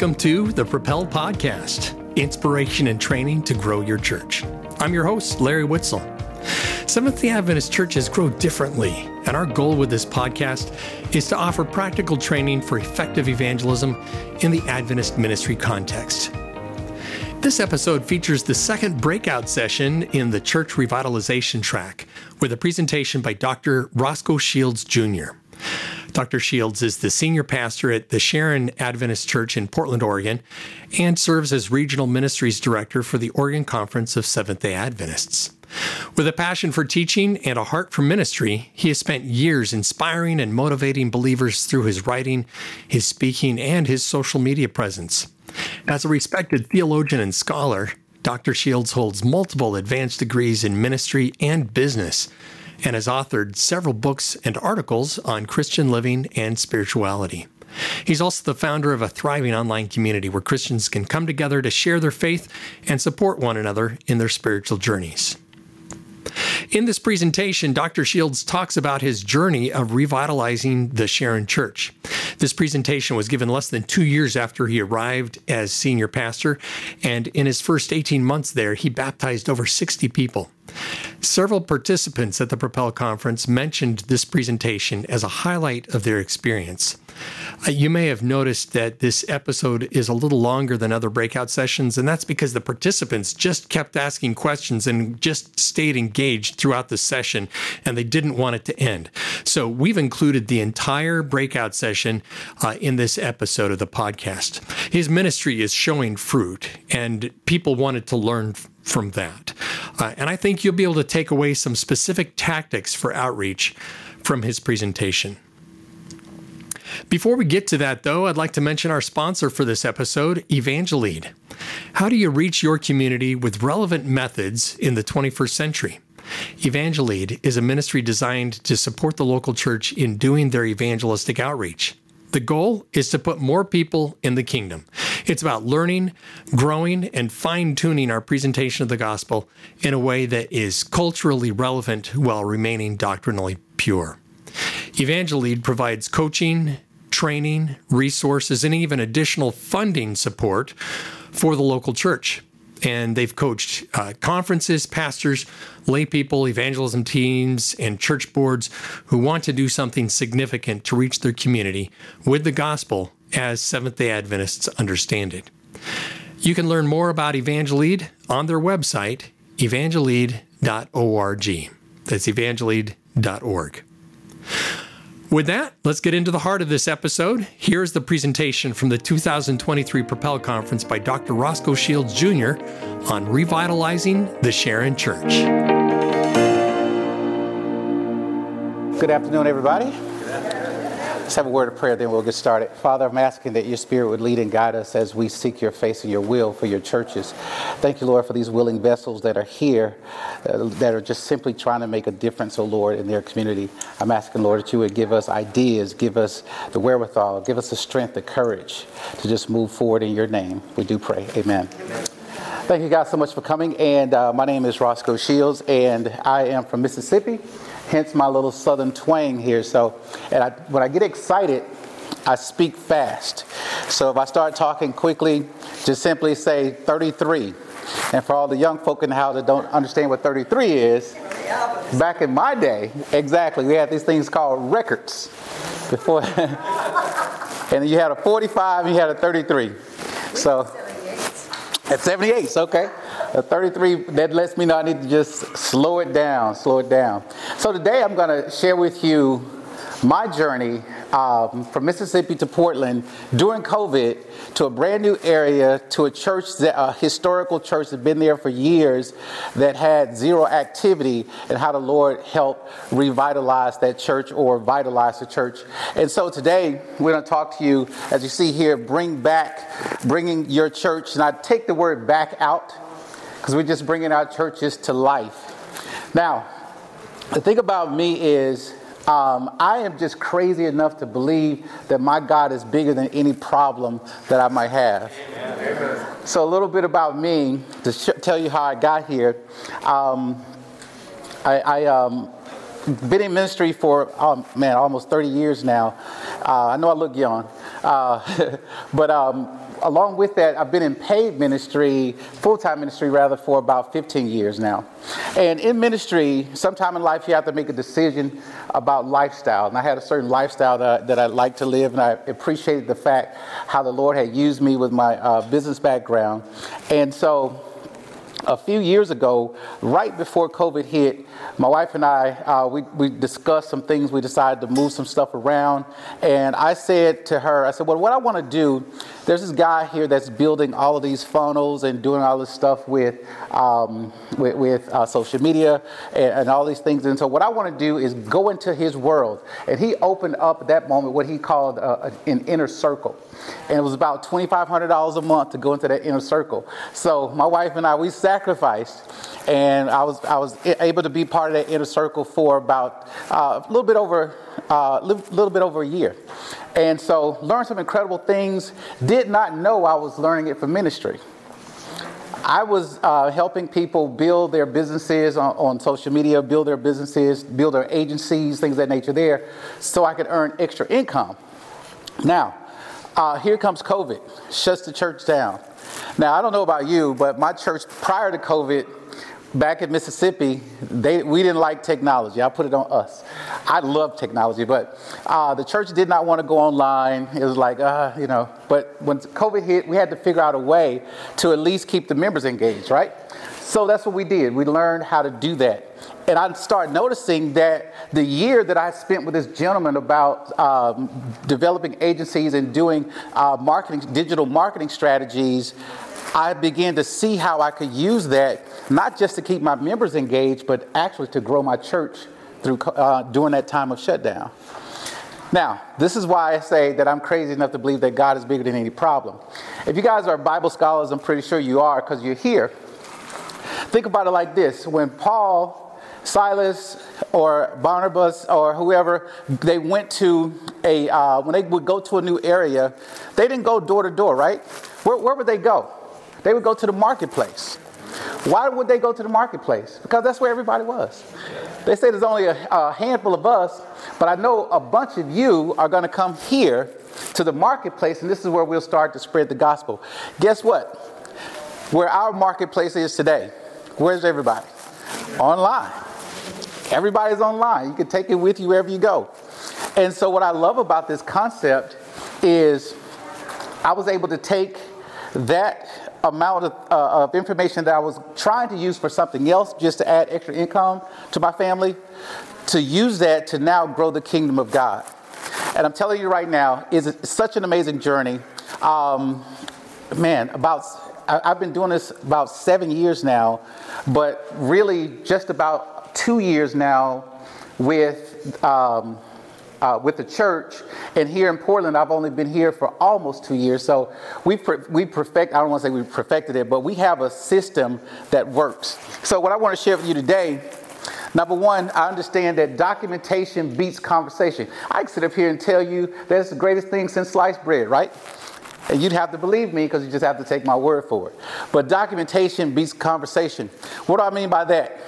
Welcome to the Propel Podcast inspiration and training to grow your church. I'm your host, Larry Witzel. Seventh day Adventist churches grow differently, and our goal with this podcast is to offer practical training for effective evangelism in the Adventist ministry context. This episode features the second breakout session in the church revitalization track with a presentation by Dr. Roscoe Shields Jr. Dr. Shields is the senior pastor at the Sharon Adventist Church in Portland, Oregon, and serves as regional ministries director for the Oregon Conference of Seventh day Adventists. With a passion for teaching and a heart for ministry, he has spent years inspiring and motivating believers through his writing, his speaking, and his social media presence. As a respected theologian and scholar, Dr. Shields holds multiple advanced degrees in ministry and business and has authored several books and articles on Christian living and spirituality. He's also the founder of a thriving online community where Christians can come together to share their faith and support one another in their spiritual journeys. In this presentation, Dr. Shields talks about his journey of revitalizing the Sharon Church. This presentation was given less than two years after he arrived as senior pastor, and in his first 18 months there, he baptized over 60 people. Several participants at the Propel Conference mentioned this presentation as a highlight of their experience. Uh, you may have noticed that this episode is a little longer than other breakout sessions, and that's because the participants just kept asking questions and just stayed engaged throughout the session, and they didn't want it to end. So we've included the entire breakout session uh, in this episode of the podcast. His ministry is showing fruit, and people wanted to learn from that. Uh, and I think you'll be able to take away some specific tactics for outreach from his presentation. Before we get to that, though, I'd like to mention our sponsor for this episode, Evangelead. How do you reach your community with relevant methods in the 21st century? Evangelead is a ministry designed to support the local church in doing their evangelistic outreach. The goal is to put more people in the kingdom. It's about learning, growing, and fine tuning our presentation of the gospel in a way that is culturally relevant while remaining doctrinally pure. Evangelead provides coaching, training, resources, and even additional funding support for the local church and they've coached uh, conferences, pastors, lay people, evangelism teams, and church boards who want to do something significant to reach their community with the gospel as Seventh day Adventists understand it. You can learn more about Evangelead on their website, evangelead.org. That's evangelead.org. With that, let's get into the heart of this episode. Here's the presentation from the 2023 Propel Conference by Dr. Roscoe Shields Jr. on revitalizing the Sharon Church. Good afternoon, everybody. Let's have a word of prayer, then we'll get started. Father, I'm asking that your spirit would lead and guide us as we seek your face and your will for your churches. Thank you, Lord, for these willing vessels that are here, uh, that are just simply trying to make a difference, oh Lord, in their community. I'm asking, Lord, that you would give us ideas, give us the wherewithal, give us the strength, the courage to just move forward in your name. We do pray. Amen. Amen. Thank you guys so much for coming. And uh, my name is Roscoe Shields, and I am from Mississippi hence my little southern twang here. So, and I, when I get excited, I speak fast. So if I start talking quickly, just simply say 33. And for all the young folk in the house that don't understand what 33 is, back in my day, exactly, we had these things called records. Before, and you had a 45, and you had a 33. So at 78, okay. A 33, that lets me know I need to just slow it down, slow it down. So today I'm going to share with you my journey um, from Mississippi to Portland during COVID to a brand new area to a church, that, a historical church that's been there for years that had zero activity, and how the Lord helped revitalize that church or vitalize the church. And so today we're going to talk to you, as you see here, bring back, bringing your church, and I take the word back out because we're just bringing our churches to life. Now, the thing about me is, um, I am just crazy enough to believe that my God is bigger than any problem that I might have. Amen. So, a little bit about me to sh- tell you how I got here. Um, I, I um, been in ministry for, oh, man, almost 30 years now. Uh, I know I look young, uh, but um, along with that, I've been in paid ministry, full time ministry rather, for about 15 years now. And in ministry, sometime in life, you have to make a decision about lifestyle. And I had a certain lifestyle that, that I like to live, and I appreciated the fact how the Lord had used me with my uh, business background. And so, a few years ago, right before COVID hit, my wife and I, uh, we, we discussed some things. We decided to move some stuff around. And I said to her, I said, well, what I want to do, there's this guy here that's building all of these funnels and doing all this stuff with, um, with, with uh, social media and, and, all these things. And so what I want to do is go into his world. And he opened up at that moment what he called uh, an inner circle and it was about $2,500 a month to go into that inner circle. So my wife and I, we sacrificed, and I was I was able to be part of that inner circle for about uh, a little bit over a uh, little, little bit over a year, and so learned some incredible things. Did not know I was learning it for ministry. I was uh, helping people build their businesses on, on, social media, build their businesses, build their agencies, things that nature there, so I could earn extra income. Now, uh, here comes COVID, shuts the church down. Now, I don't know about you, but my church prior to COVID, back in Mississippi, they, we didn't like technology. I put it on us. I love technology, but uh, the church did not want to go online. It was like, uh, you know, but when COVID hit, we had to figure out a way to at least keep the members engaged, right? So that's what we did. We learned how to do that. And I started noticing that the year that I spent with this gentleman about um, developing agencies and doing uh, marketing, digital marketing strategies, I began to see how I could use that not just to keep my members engaged, but actually to grow my church through uh, during that time of shutdown. Now, this is why I say that I'm crazy enough to believe that God is bigger than any problem. If you guys are Bible scholars, I'm pretty sure you are because you're here. Think about it like this when Paul, Silas, or Barnabas, or whoever, they went to a, uh, when they would go to a new area, they didn't go door to door, right? Where, where would they go? They would go to the marketplace. Why would they go to the marketplace? Because that's where everybody was. They say there's only a, a handful of us, but I know a bunch of you are going to come here to the marketplace, and this is where we'll start to spread the gospel. Guess what? Where our marketplace is today, Where's everybody? Online. Everybody's online. You can take it with you wherever you go. And so, what I love about this concept is I was able to take that amount of, uh, of, information that I was trying to use for something else just to add extra income to my family, to use that to now grow the kingdom of God. And I'm telling you right now, it's such an amazing journey. Um, man, about I, have been doing this about seven years now, but really just about two years now with. Um, uh, with the church. And here in Portland, I've only been here for almost two years. So we we perfect. I don't want to say we perfected it, but we have a system that works. So what I want to share with you today. Number one, I understand that documentation beats conversation. I can sit up here and tell you that's the greatest thing since sliced bread, right? And you'd have to believe me because you just have to take my word for it. But documentation beats conversation. What do I mean by that?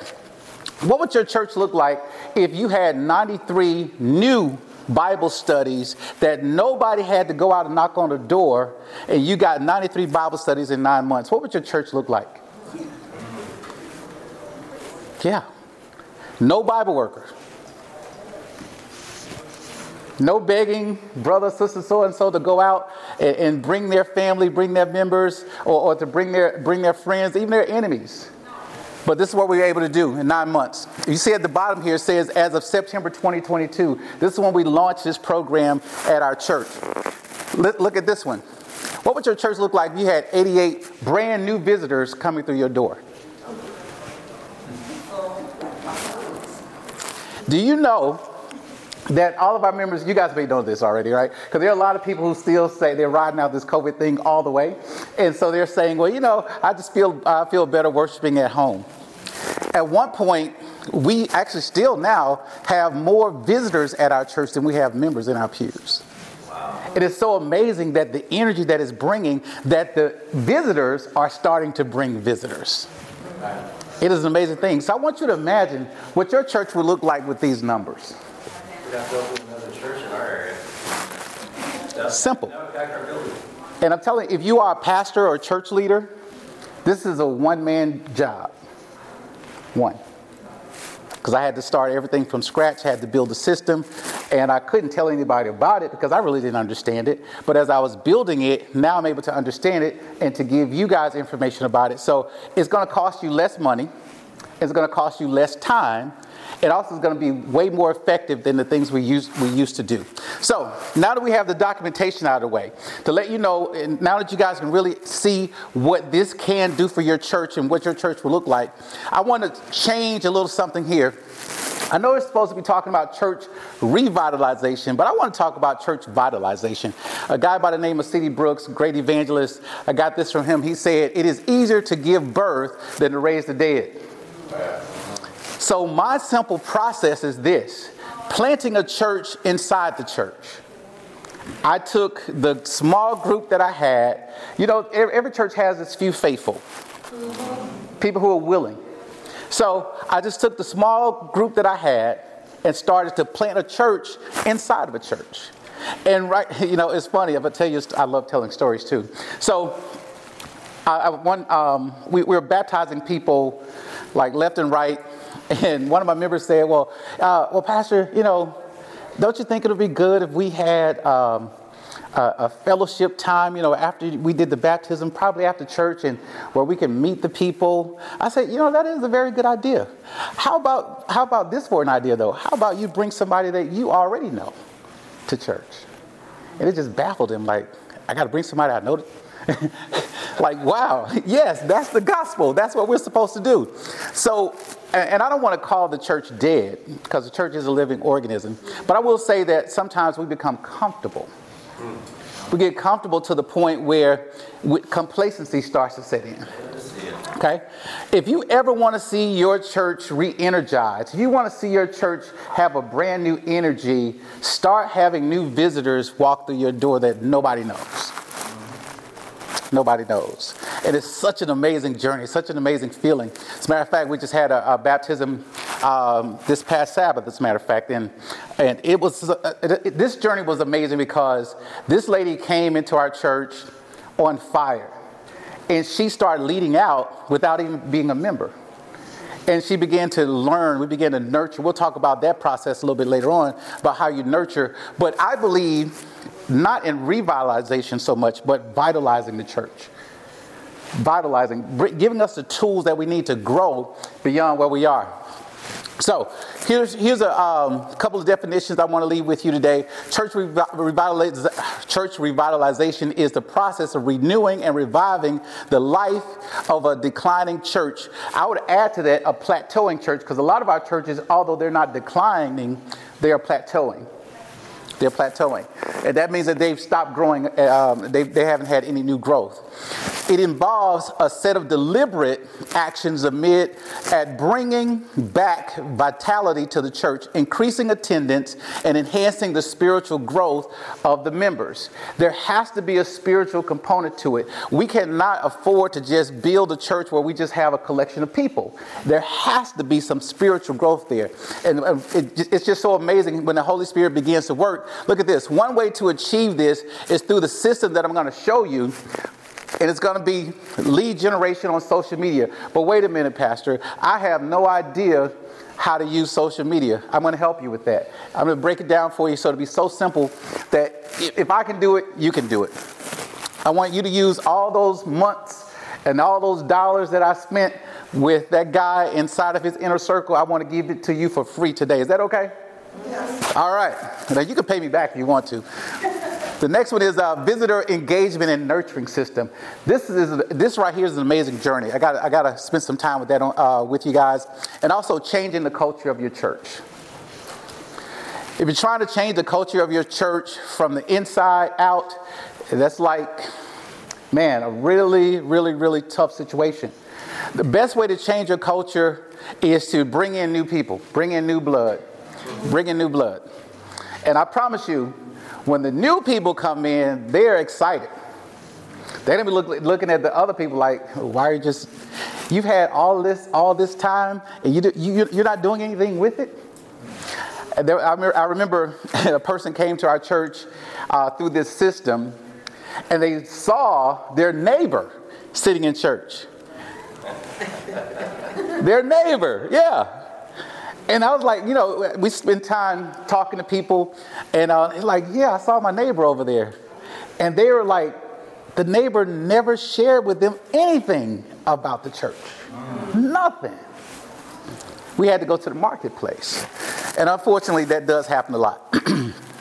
What would your church look like if you had 93 new Bible studies that nobody had to go out and knock on the door and you got 93 Bible studies in nine months? What would your church look like? Yeah. No Bible workers. No begging brother, sister, so and so to go out and, and, bring their family, bring their members, or, or to bring their, bring their friends, even their enemies. But this is what we were able to do in nine months. You see at the bottom here, it says as of September 2022. This is when we launched this program at our church. Look at this one. What would your church look like if you had 88 brand new visitors coming through your door? Do you know that all of our members, you guys may know this already, right? Because there are a lot of people who still say they're riding out this COVID thing all the way. And so they're saying, well, you know, I just feel, I feel better worshiping at home. At one point, we actually still now have more visitors at our church than we have members in our pews. It is so amazing that the energy that is bringing, that the visitors are starting to bring visitors. It is an amazing thing. So I want you to imagine what your church would look like with these numbers. Simple. And I'm telling you, if you are a pastor or a church leader, this is a one man job. One. Because I had to start everything from scratch, had to build a system, and I couldn't tell anybody about it because I really didn't understand it. But as I was building it, now I'm able to understand it and to give you guys information about it. So it's going to cost you less money, it's going to cost you less time, it also is going to be way more effective than the things we used, we used to do. So now that we have the documentation out of the way, to let you know, and now that you guys can really see what this can do for your church and what your church will look like, I want to change a little something here. I know it's supposed to be talking about church revitalization, but I want to talk about church vitalization. A guy by the name of C.D. Brooks, great evangelist, I got this from him. He said, It is easier to give birth than to raise the dead. So, my simple process is this planting a church inside the church. I took the small group that I had. You know, every church has its few faithful people who are willing. So I just took the small group that I had and started to plant a church inside of a church. And right, you know, it's funny. If I tell you, I love telling stories too. So, I, one, um, we, we were baptizing people like left and right and one of my members said, Well, uh, well, Pastor, you know, don't you think it would be good if we had um, a, a, fellowship time, you know, after we did the baptism, probably after church, and where we can meet the people? I said, You know, that is a very good idea. How about, how about this for an idea, though? How about you bring somebody that you already know to church? And it just baffled him, like, I got to bring somebody I know. like, wow, yes, that's the gospel. That's what we're supposed to do. So, and I don't want to call the church dead because the church is a living organism, but I will say that sometimes we become comfortable. We get comfortable to the point where complacency starts to set in. Okay? If you ever want to see your church re energized, if you want to see your church have a brand new energy, start having new visitors walk through your door that nobody knows nobody knows. And it's such an amazing journey, such an amazing feeling. As a matter of fact, we just had a, a baptism um, this past Sabbath, as a matter of fact, and, and it was uh, this journey was amazing because this lady came into our church on fire, and she started leading out without even being a member and she began to learn we began to nurture we'll talk about that process a little bit later on about how you nurture but i believe not in revitalization so much, but vitalizing the church. Vitalizing, giving us the tools that we need to grow beyond where we are. So here's, here's a um, couple of definitions I want to leave with you today. Church, revitaliz- church revitalization is the process of renewing and reviving the life of a declining church. I would add to that a plateauing church because a lot of our churches, although they're not declining, they are plateauing. They're plateauing. And that means that they've stopped growing, um, they, they haven't had any new growth. It involves a set of deliberate actions amid at bringing back vitality to the church, increasing attendance, and enhancing the spiritual growth of the members. There has to be a spiritual component to it. We cannot afford to just build a church where we just have a collection of people. There has to be some spiritual growth there. And it, it's just so amazing when the Holy Spirit begins to work. Look at this. One way to achieve this is through the system that I'm going to show you and it's going to be lead generation on social media. But wait a minute, Pastor, I have no idea how to use social media. I'm going to help you with that. I'm going to break it down for you so it'll be so simple that if I can do it, you can do it. I want you to use all those months and all those dollars that I spent with that guy inside of his inner circle. I want to give it to you for free today. Is that okay? Yes. All right. Now you can pay me back if you want to. The next one is a uh, visitor engagement and nurturing system. This is this right here is an amazing journey. I got I got to spend some time with that on, uh, with you guys, and also changing the culture of your church. If you're trying to change the culture of your church from the inside out, that's like, man, a really, really, really tough situation. The best way to change your culture is to bring in new people, bring in new blood, bring in new blood. And I promise you, when the new people come in, they're excited. They're gonna be look, looking at the other people like, why are you just, you've had all this, all this time and you, do, you, you're not doing anything with it? There, I, remember, a person came to our church uh, through this system and they saw their neighbor sitting in church. their neighbor, yeah. And I was like, you know, we spend time talking to people, and uh, like, yeah, I saw my neighbor over there. And they were like, the neighbor never shared with them anything about the church. Nothing. We had to go to the marketplace. And unfortunately, that does happen a lot.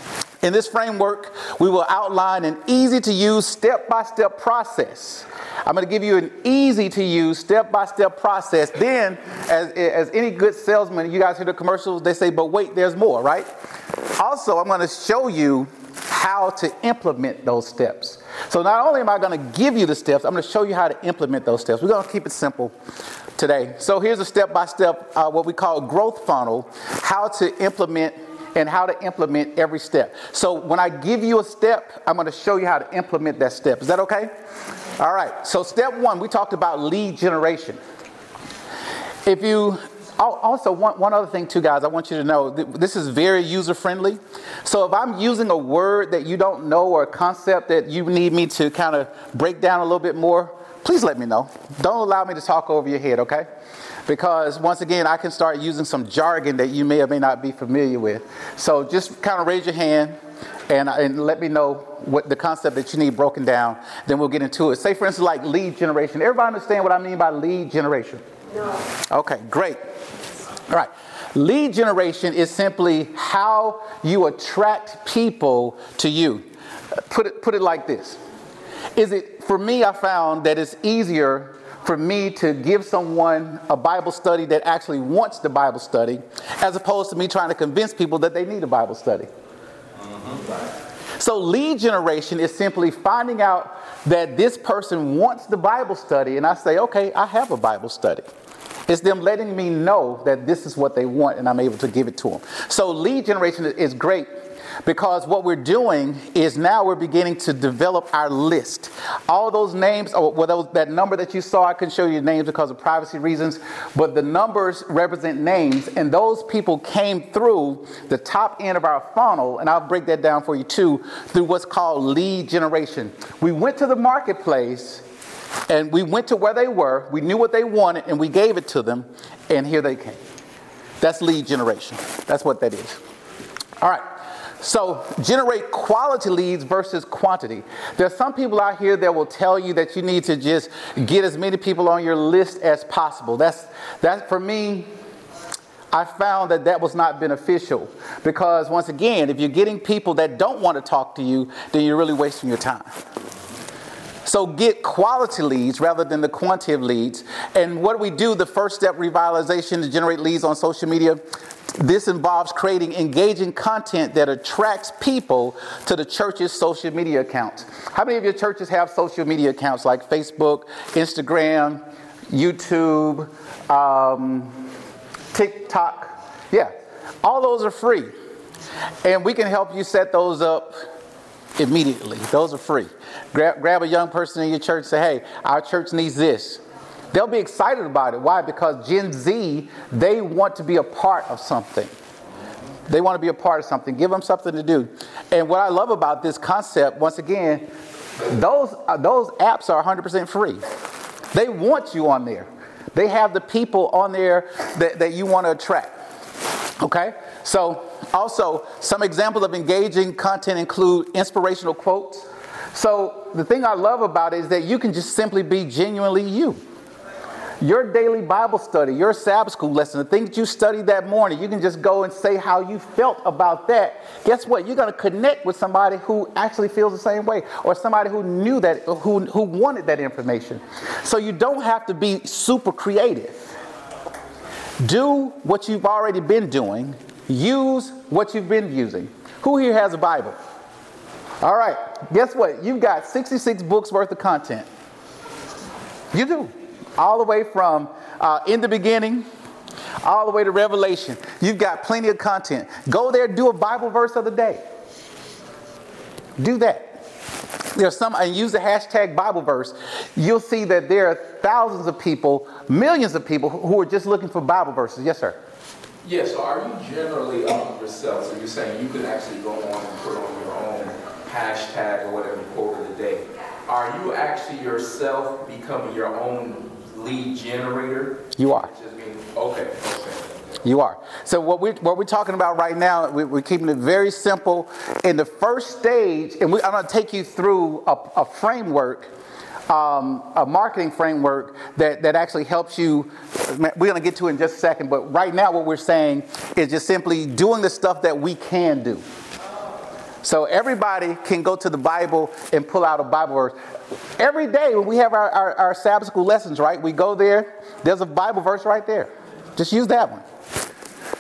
In this framework, we will outline an easy to use step by step process. I'm going to give you an easy to use step by step process. Then, as, as any good salesman, you guys hear the commercials, they say, but wait, there's more, right? Also, I'm going to show you how to implement those steps. So, not only am I going to give you the steps, I'm going to show you how to implement those steps. We're going to keep it simple today. So, here's a step by step, what we call growth funnel, how to implement and how to implement every step. So when I give you a step, I'm going to show you how to implement that step. Is that okay? All right. So step one, we talked about lead generation. If you also one, one other thing too guys i want you to know this is very user friendly so if i'm using a word that you don't know or a concept that you need me to kind of break down a little bit more please let me know don't allow me to talk over your head okay because once again, I can start using some jargon that you may or may not be familiar with. So just kind of raise your hand and, and let me know what the concept that you need broken down. Then we'll get into it. Say, for instance, like lead generation. Everybody understand what I mean by lead generation? No. Okay, great. All right. Lead generation is simply how you attract people to you. Put it, put it like this. Is it, for me, I found that it's easier for me to give someone a Bible study that actually wants the Bible study, as opposed to me trying to convince people that they need a Bible study. So, lead generation is simply finding out that this person wants the Bible study, and I say, okay, I have a Bible study. It's them letting me know that this is what they want, and I'm able to give it to them. So, lead generation is great because what we're doing is now we're beginning to develop our list. All those names, or well, those, that number that you saw, I can show you names because of privacy reasons, but the numbers represent names, and those people came through the top end of our funnel, and I'll break that down for you too, through what's called lead generation. We went to the marketplace and we went to where they were, we knew what they wanted, and we gave it to them, and here they came. That's lead generation. That's what that is. All right. So, generate quality leads versus quantity. There's some people out here that will tell you that you need to just get as many people on your list as possible. That's that for me. I found that that was not beneficial because once again, if you're getting people that don't want to talk to you, then you're really wasting your time. So get quality leads rather than the quantity of leads. And what we do, the first step revitalization to generate leads on social media, this involves creating engaging content that attracts people to the church's social media accounts. How many of your churches have social media accounts like Facebook, Instagram, YouTube, um, TikTok? Yeah, all those are free. And we can help you set those up immediately. Those are free. Grab, grab a young person in your church say, hey, our church needs this. They'll be excited about it. Why? Because Gen Z, they want to be a part of something. They want to be a part of something. Give them something to do. And what I love about this concept, once again, those, uh, those apps are 100% free. They want you on there. They have the people on there that, that you want to attract. Okay? So, also, some examples of engaging content include inspirational quotes. So, the thing I love about it is that you can just simply be genuinely you. Your daily Bible study, your Sabbath school lesson, the things you studied that morning, you can just go and say how you felt about that. Guess what? You're going to connect with somebody who actually feels the same way or somebody who knew that, who, who wanted that information. So you don't have to be super creative. Do what you've already been doing, use what you've been using. Who here has a Bible? All right, guess what? You've got 66 books worth of content. You do all the way from uh, in the beginning all the way to Revelation. You've got plenty of content. Go there, do a Bible verse of the day. Do that. there's some, and use the hashtag Bible verse, you'll see that there are thousands of people, millions of people who are just looking for Bible verses. Yes, sir. Yeah, so are you generally um, yourself, so you're saying you can actually go on and put on your own hashtag or whatever quote of the day. Are you actually yourself becoming your own lead generator? You are. Being, okay, okay. You are. So what we're, what we're talking about right now, we, are keeping it very simple. In the first stage, and we, I'm going to take you through a, a framework, um, a marketing framework that, that actually helps you. We're going to get to in just a second, but right now what we're saying is just simply doing the stuff that we can do. So everybody can go to the Bible and pull out a Bible verse. Every day when we have our, our, our Sabbath school lessons, right, we go there, there's a Bible verse right there. Just use that one.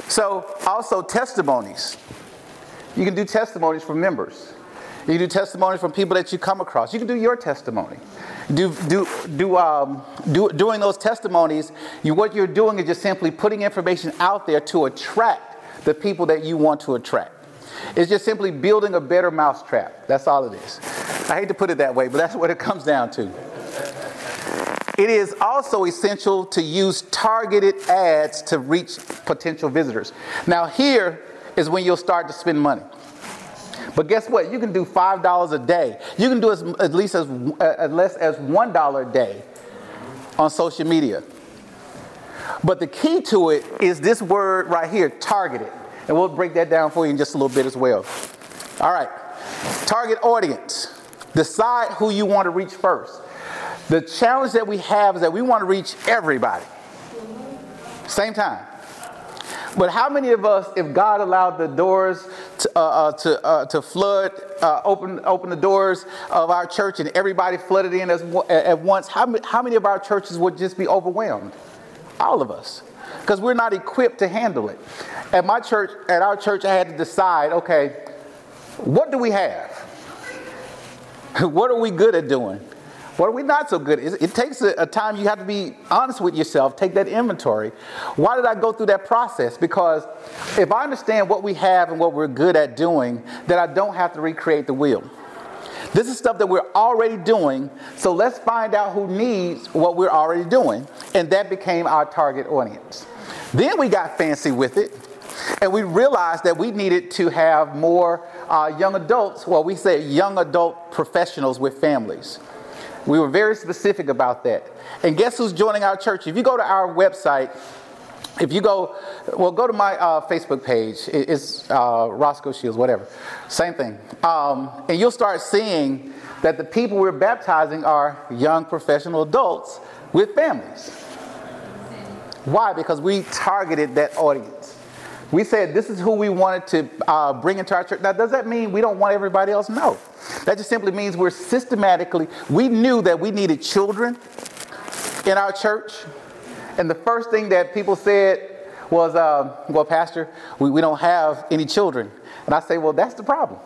So, also testimonies. You can do testimonies from members. You can do testimonies from people that you come across. You can do your testimony. Do, do, do, um, do, doing those testimonies, you, what you're doing is just simply putting information out there to attract the people that you want to attract. It's just simply building a better mousetrap. That's all it is. I hate to put it that way, but that's what it comes down to. It is also essential to use targeted ads to reach potential visitors. Now, here is when you'll start to spend money. But guess what? You can do $5 a day. You can do as, at least as, uh, as less as $1 a day on social media. But the key to it is this word right here, targeted. And we'll break that down for you in just a little bit as well. All right. Target audience. Decide who you want to reach first. The challenge that we have is that we want to reach everybody. Same time. But how many of us, if God allowed the doors to, uh, uh, to, uh, to flood, uh, open, open the doors of our church and everybody flooded in as, at once, how, how many of our churches would just be overwhelmed? All of us. Because we're not equipped to handle it. At my church, at our church, I had to decide okay, what do we have? what are we good at doing? What are we not so good? It takes a, a time you have to be honest with yourself, take that inventory. Why did I go through that process? Because if I understand what we have and what we're good at doing, then I don't have to recreate the wheel. This is stuff that we're already doing, so let's find out who needs what we're already doing. And that became our target audience. Then we got fancy with it, and we realized that we needed to have more uh, young adults, well, we say young adult professionals with families. We were very specific about that. And guess who's joining our church? If you go to our website, if you go, well, go to my uh, Facebook page. It's uh, Roscoe Shields, whatever. Same thing. Um, and you'll start seeing that the people we're baptizing are young professional adults with families. Why? Because we targeted that audience. We said this is who we wanted to uh, bring into our church. Now, does that mean we don't want everybody else? No. That just simply means we're systematically, we knew that we needed children in our church. And the first thing that people said was, uh, well, Pastor, we, we don't have any children. And I say, well, that's the problem.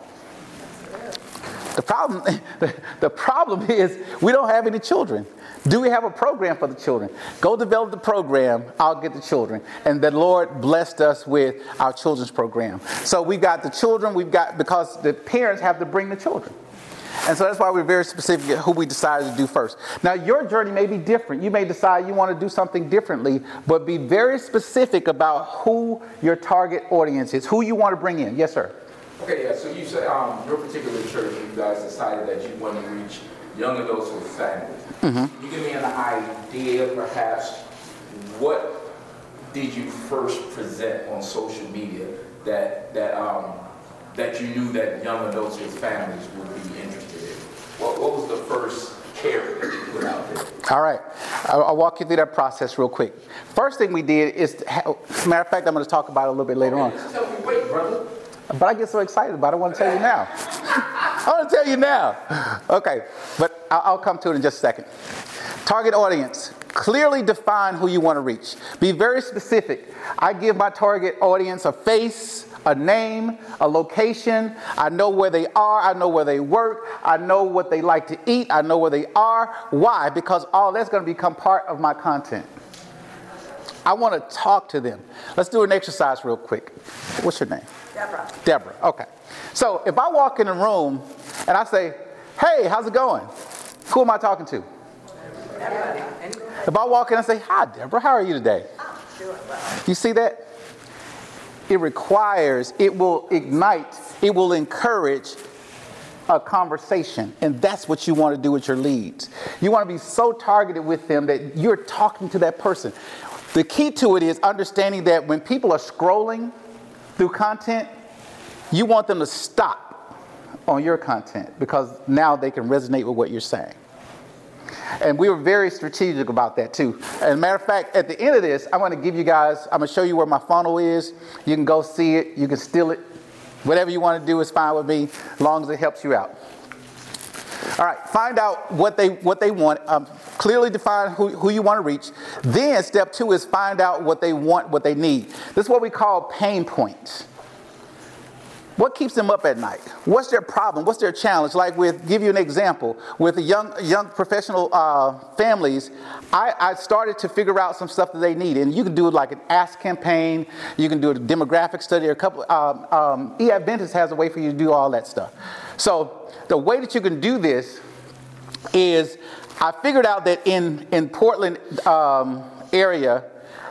The problem, the, the problem is we don't have any children. Do we have a program for the children? Go develop the program, I'll get the children. And the Lord blessed us with our children's program. So we've got the children, we've got, because the parents have to bring the children. And so that's why we're very specific at who we decided to do first. Now, your journey may be different. You may decide you want to do something differently, but be very specific about who your target audience is, who you want to bring in. Yes, sir. Okay, yeah, so you said um, your particular church, you guys decided that you want to reach young adults with families. Mm-hmm. You give me an idea, perhaps, what did you first present on social media that that um, that you knew that young adults with families would be interested in? What, what was the first carrot that you put out there? All right, I'll, walk you through that process real quick. First thing we did is, ha- matter of fact, I'm going to talk about it a little bit later okay, on. Tell me, wait, brother. But I get so excited about it, I want to tell you now. I want to tell you now. Okay, but I'll come to it in just a second. Target audience. Clearly define who you want to reach. Be very specific. I give my target audience a face, a name, a location. I know where they are. I know where they work. I know what they like to eat. I know where they are. Why? Because all that's going to become part of my content. I want to talk to them. Let's do an exercise real quick. What's your name? Deborah. Deborah. Okay. So if I walk in a room and I say, Hey, how's it going? Who am I talking to? Everybody. If I walk in and say, Hi, Deborah, how are you today? You see that? It requires, it will ignite, it will encourage a conversation. And that's what you want to do with your leads. You want to be so targeted with them that you're talking to that person. The key to it is understanding that when people are scrolling through content, you want them to stop on your content because now they can resonate with what you're saying. And we were very strategic about that too. As a matter of fact, at the end of this, I'm to give you guys, I'm to show you where my funnel is. You can go see it, you can steal it. Whatever you want to do is fine with me, as long as it helps you out. All right, find out what they what they want. Um, clearly define who, who you want to reach. Then step two is find out what they want, what they need. This is what we call pain points. What keeps them up at night? What's their problem? What's their challenge? Like with, give you an example, with young, young professional uh, families, I, I, started to figure out some stuff that they need. And you can do like an ask campaign, you can do a demographic study, a couple, um, um, eAdventist has a way for you to do all that stuff. So the way that you can do this is I figured out that in, in Portland um, area,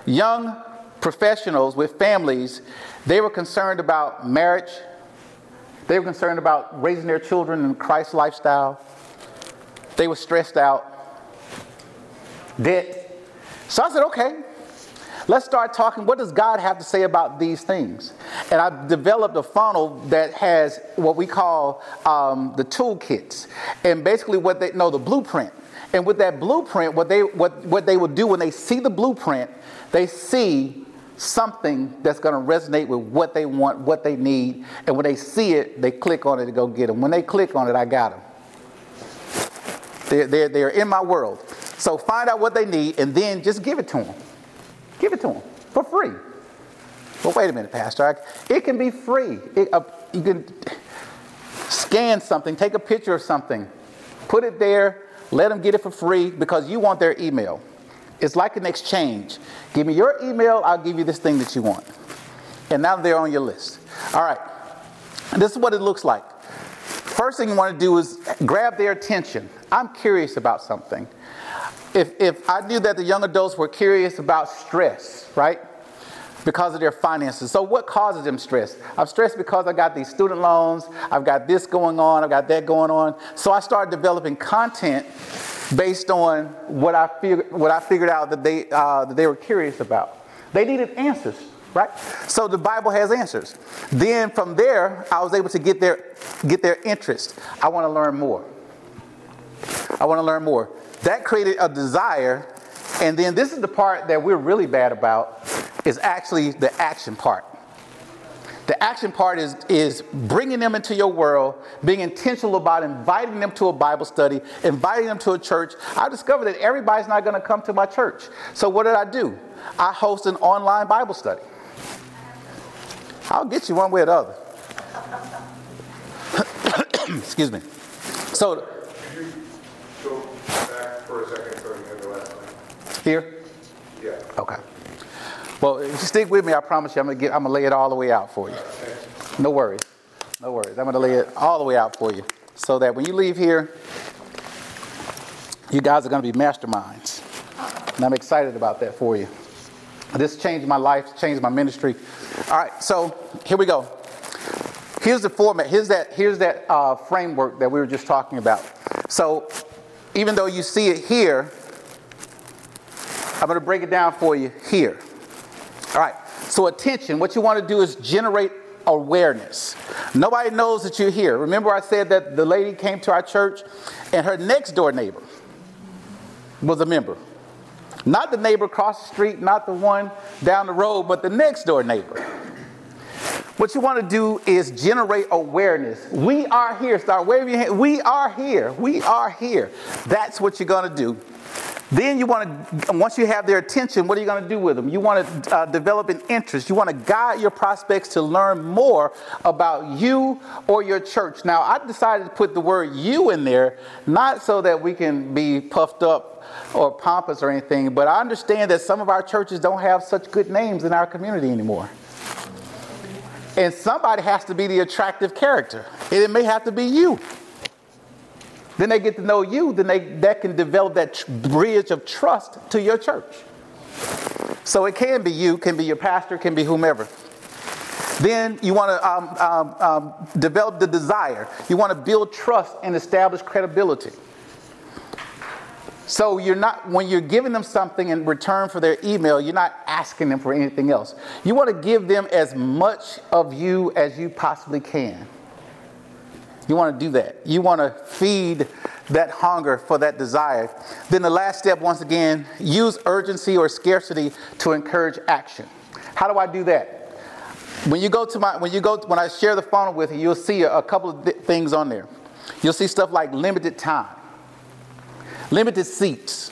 young professionals with families, they were concerned about marriage, they were concerned about raising their children in Christ lifestyle. They were stressed out. Debt. So I said, okay, let's start talking. What does God have to say about these things? And I've developed a funnel that has what we call um, the toolkits, and basically what they know the blueprint. And with that blueprint, what they what what they will do when they see the blueprint, they see something that's going to resonate with what they want, what they need. And when they see it, they click on it to go get them. When they click on it, I got them. They're, they're, they're in my world. So find out what they need and then just give it to them. Give it to them for free. Well, wait a minute, Pastor. It can be free. It, uh, you can scan something, take a picture of something, put it there, let them get it for free because you want their email. It's like an exchange. Give me your email, I'll give you this thing that you want. And now they're on your list. All right. This is what it looks like. First thing you want to do is grab their attention. I'm curious about something. If, if I knew that the young adults were curious about stress, right? Because of their finances. So, what causes them stress? I'm stressed because I got these student loans, I've got this going on, I've got that going on. So, I started developing content based on what I, fig- what I figured out that they, uh, that they were curious about. They needed answers, right? So the Bible has answers. Then from there, I was able to get their, get their interest. I want to learn more. I want to learn more. That created a desire. And then this is the part that we're really bad about is actually the action part. The action part is, is bringing them into your world, being intentional about inviting them to a Bible study, inviting them to a church. I discovered that everybody's not going to come to my church. So what did I do? I host an online Bible study. I'll get you one way or the other. Excuse me. So, Could you go back for a second so you have the last here? Yeah. Okay. Well, if you stick with me, I promise you, I'm gonna get, I'm gonna lay it all the way out for you. No worries, no worries. I'm gonna lay it all the way out for you, so that when you leave here, you guys are gonna be masterminds, and I'm excited about that for you. This changed my life, changed my ministry. All right, so here we go. Here's the format. Here's that. Here's that uh, framework that we were just talking about. So, even though you see it here, I'm going to break it down for you here. All right. So, attention, what you want to do is generate awareness. Nobody knows that you're here. Remember, I said that the lady came to our church and her next door neighbor was a member. Not the neighbor across the street, not the one down the road, but the next door neighbor. What you want to do is generate awareness. We are here. Start waving your hand. We are here. We are here. That's what you're going to do. Then you want to, once you have their attention, what are you going to do with them? You want to uh, develop an interest. You want to guide your prospects to learn more about you or your church. Now, I decided to put the word you in there, not so that we can be puffed up or pompous or anything, but I understand that some of our churches don't have such good names in our community anymore. And somebody has to be the attractive character. And it may have to be you. then they get to know you, then they, that can develop that tr- bridge of trust to your church. So it can be you, can be your pastor, can be whomever. Then you want to um, um, um, develop the desire. You want to build trust and establish credibility. So you're not when you're giving them something in return for their email, you're not asking them for anything else. You want to give them as much of you as you possibly can. You want to do that. You want to feed that hunger for that desire. Then the last step, once again, use urgency or scarcity to encourage action. How do I do that? When you go to my, when you go, when I share the funnel with you, you'll see a, a couple of th- things on there. You'll see stuff like limited time, limited seats,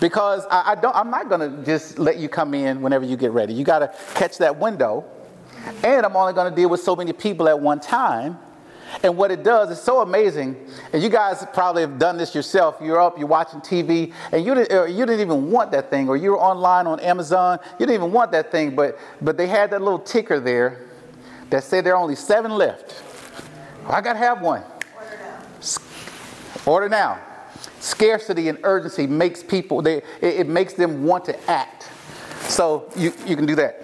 because I, I don't, I'm not going to just let you come in whenever you get ready. You got to catch that window, and I'm only going to deal with so many people at one time. And what it does is so amazing. And you guys probably have done this yourself. You're up, you're watching TV, and you didn't, uh, you didn't even want that thing, or you're online on Amazon, you didn't even want that thing, but, but they had that little ticker there that said there are only seven left. Well, I got to have one. Order now. Order now. Scarcity and urgency makes people, they, it, makes them want to act. So you, you can do that.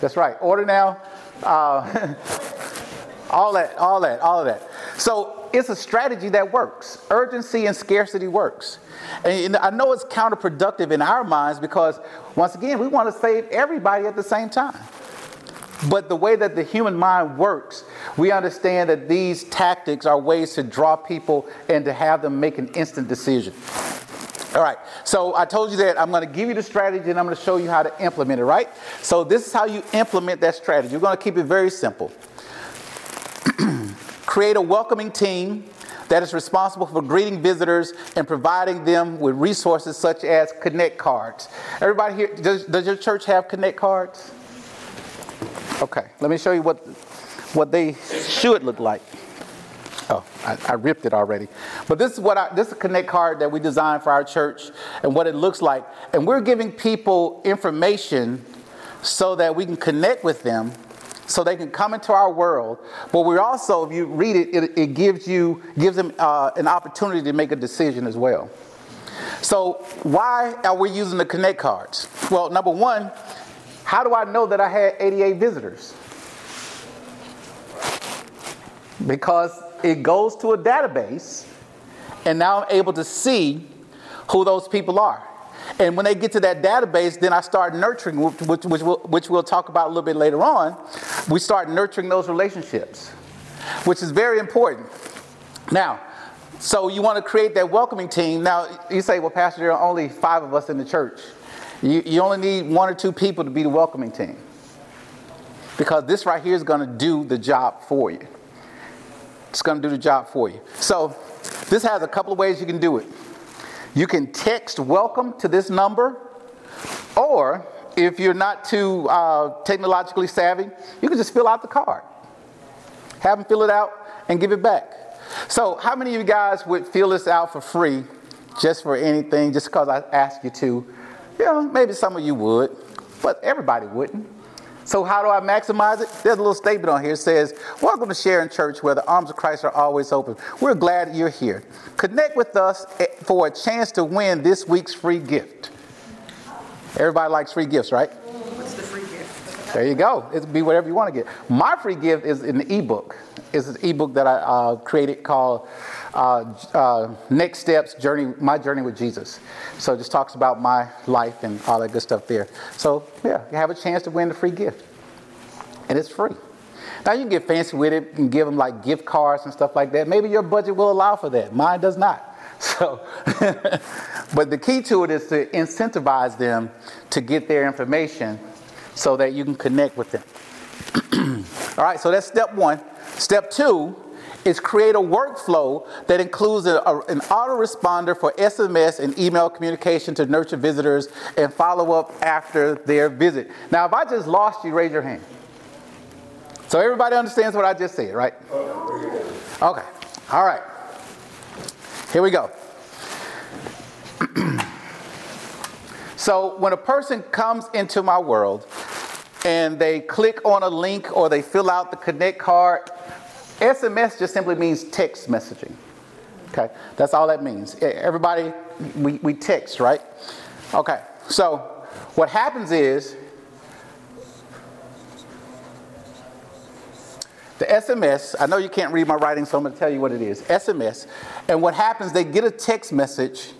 That's right. Order now. Uh, all that, all that, all of that. So it's a strategy that works. Urgency and scarcity works. And I know it's counterproductive in our minds because, once again, we want to save everybody at the same time. But the way that the human mind works, we understand that these tactics are ways to draw people and to have them make an instant decision. All right, so I told you that I'm going to give you the strategy and I'm going to show you how to implement it, right? So, this is how you implement that strategy. We're going to keep it very simple. Create a welcoming team that is responsible for greeting visitors and providing them with resources such as Connect cards. Everybody here, does, does your church have Connect cards? Okay, let me show you what, what they should look like. Oh, I, I, ripped it already. But this is what I, this is a Connect card that we designed for our church and what it looks like. And we're giving people information so that we can connect with them so they can come into our world. But we're also, if you read it, it, it gives you gives them uh, an opportunity to make a decision as well. So why are we using the Connect cards? Well, number one, how do I know that I had 88 visitors? Because it goes to a database, and now I'm able to see who those people are. And when they get to that database, then I start nurturing, which, which, which, we'll, which we'll talk about a little bit later on. We start nurturing those relationships, which is very important. Now, so you want to create that welcoming team. Now, you say, well, Pastor, there are only five of us in the church. You, you only need one or two people to be the welcoming team. Because this right here is going to do the job for you. It's going to do the job for you. So, this has a couple of ways you can do it. You can text welcome to this number, or if you're not too uh, technologically savvy, you can just fill out the card. Have them fill it out and give it back. So, how many of you guys would fill this out for free just for anything, just because I asked you to? You know, maybe some of you would, but everybody wouldn't. So, how do I maximize it? There's a little statement on here that says, Welcome to Sharon Church, where the arms of Christ are always open. We're glad you're here. Connect with us for a chance to win this week's free gift. Everybody likes free gifts, right? What's the free gift? There you go. It'll be whatever you want to get. My free gift is an ebook. It's an ebook that I uh, created called uh, uh, Next Steps Journey, My Journey with Jesus. So it just talks about my life and all that good stuff there. So yeah, you have a chance to win the free gift, and it's free. Now you can get fancy with it and give them like gift cards and stuff like that. Maybe your budget will allow for that. Mine does not. So, but the key to it is to incentivize them to get their information so that you can connect with them. All right, so that's step one. Step two is create a workflow that includes a, a, an autoresponder for SMS and email communication to nurture visitors and follow up after their visit. Now, if I just lost you, raise your hand. So everybody understands what I just said, right? Okay. All right. Here we go. so when a person comes into my world and they click on a link or they fill out the connect card, SMS just simply means text messaging. Okay, that's all that means. Everybody, we, we text, right? Okay, so what happens is the SMS, I know you can't read my writing, so I'm going to tell you what it is SMS. And what happens, they get a text message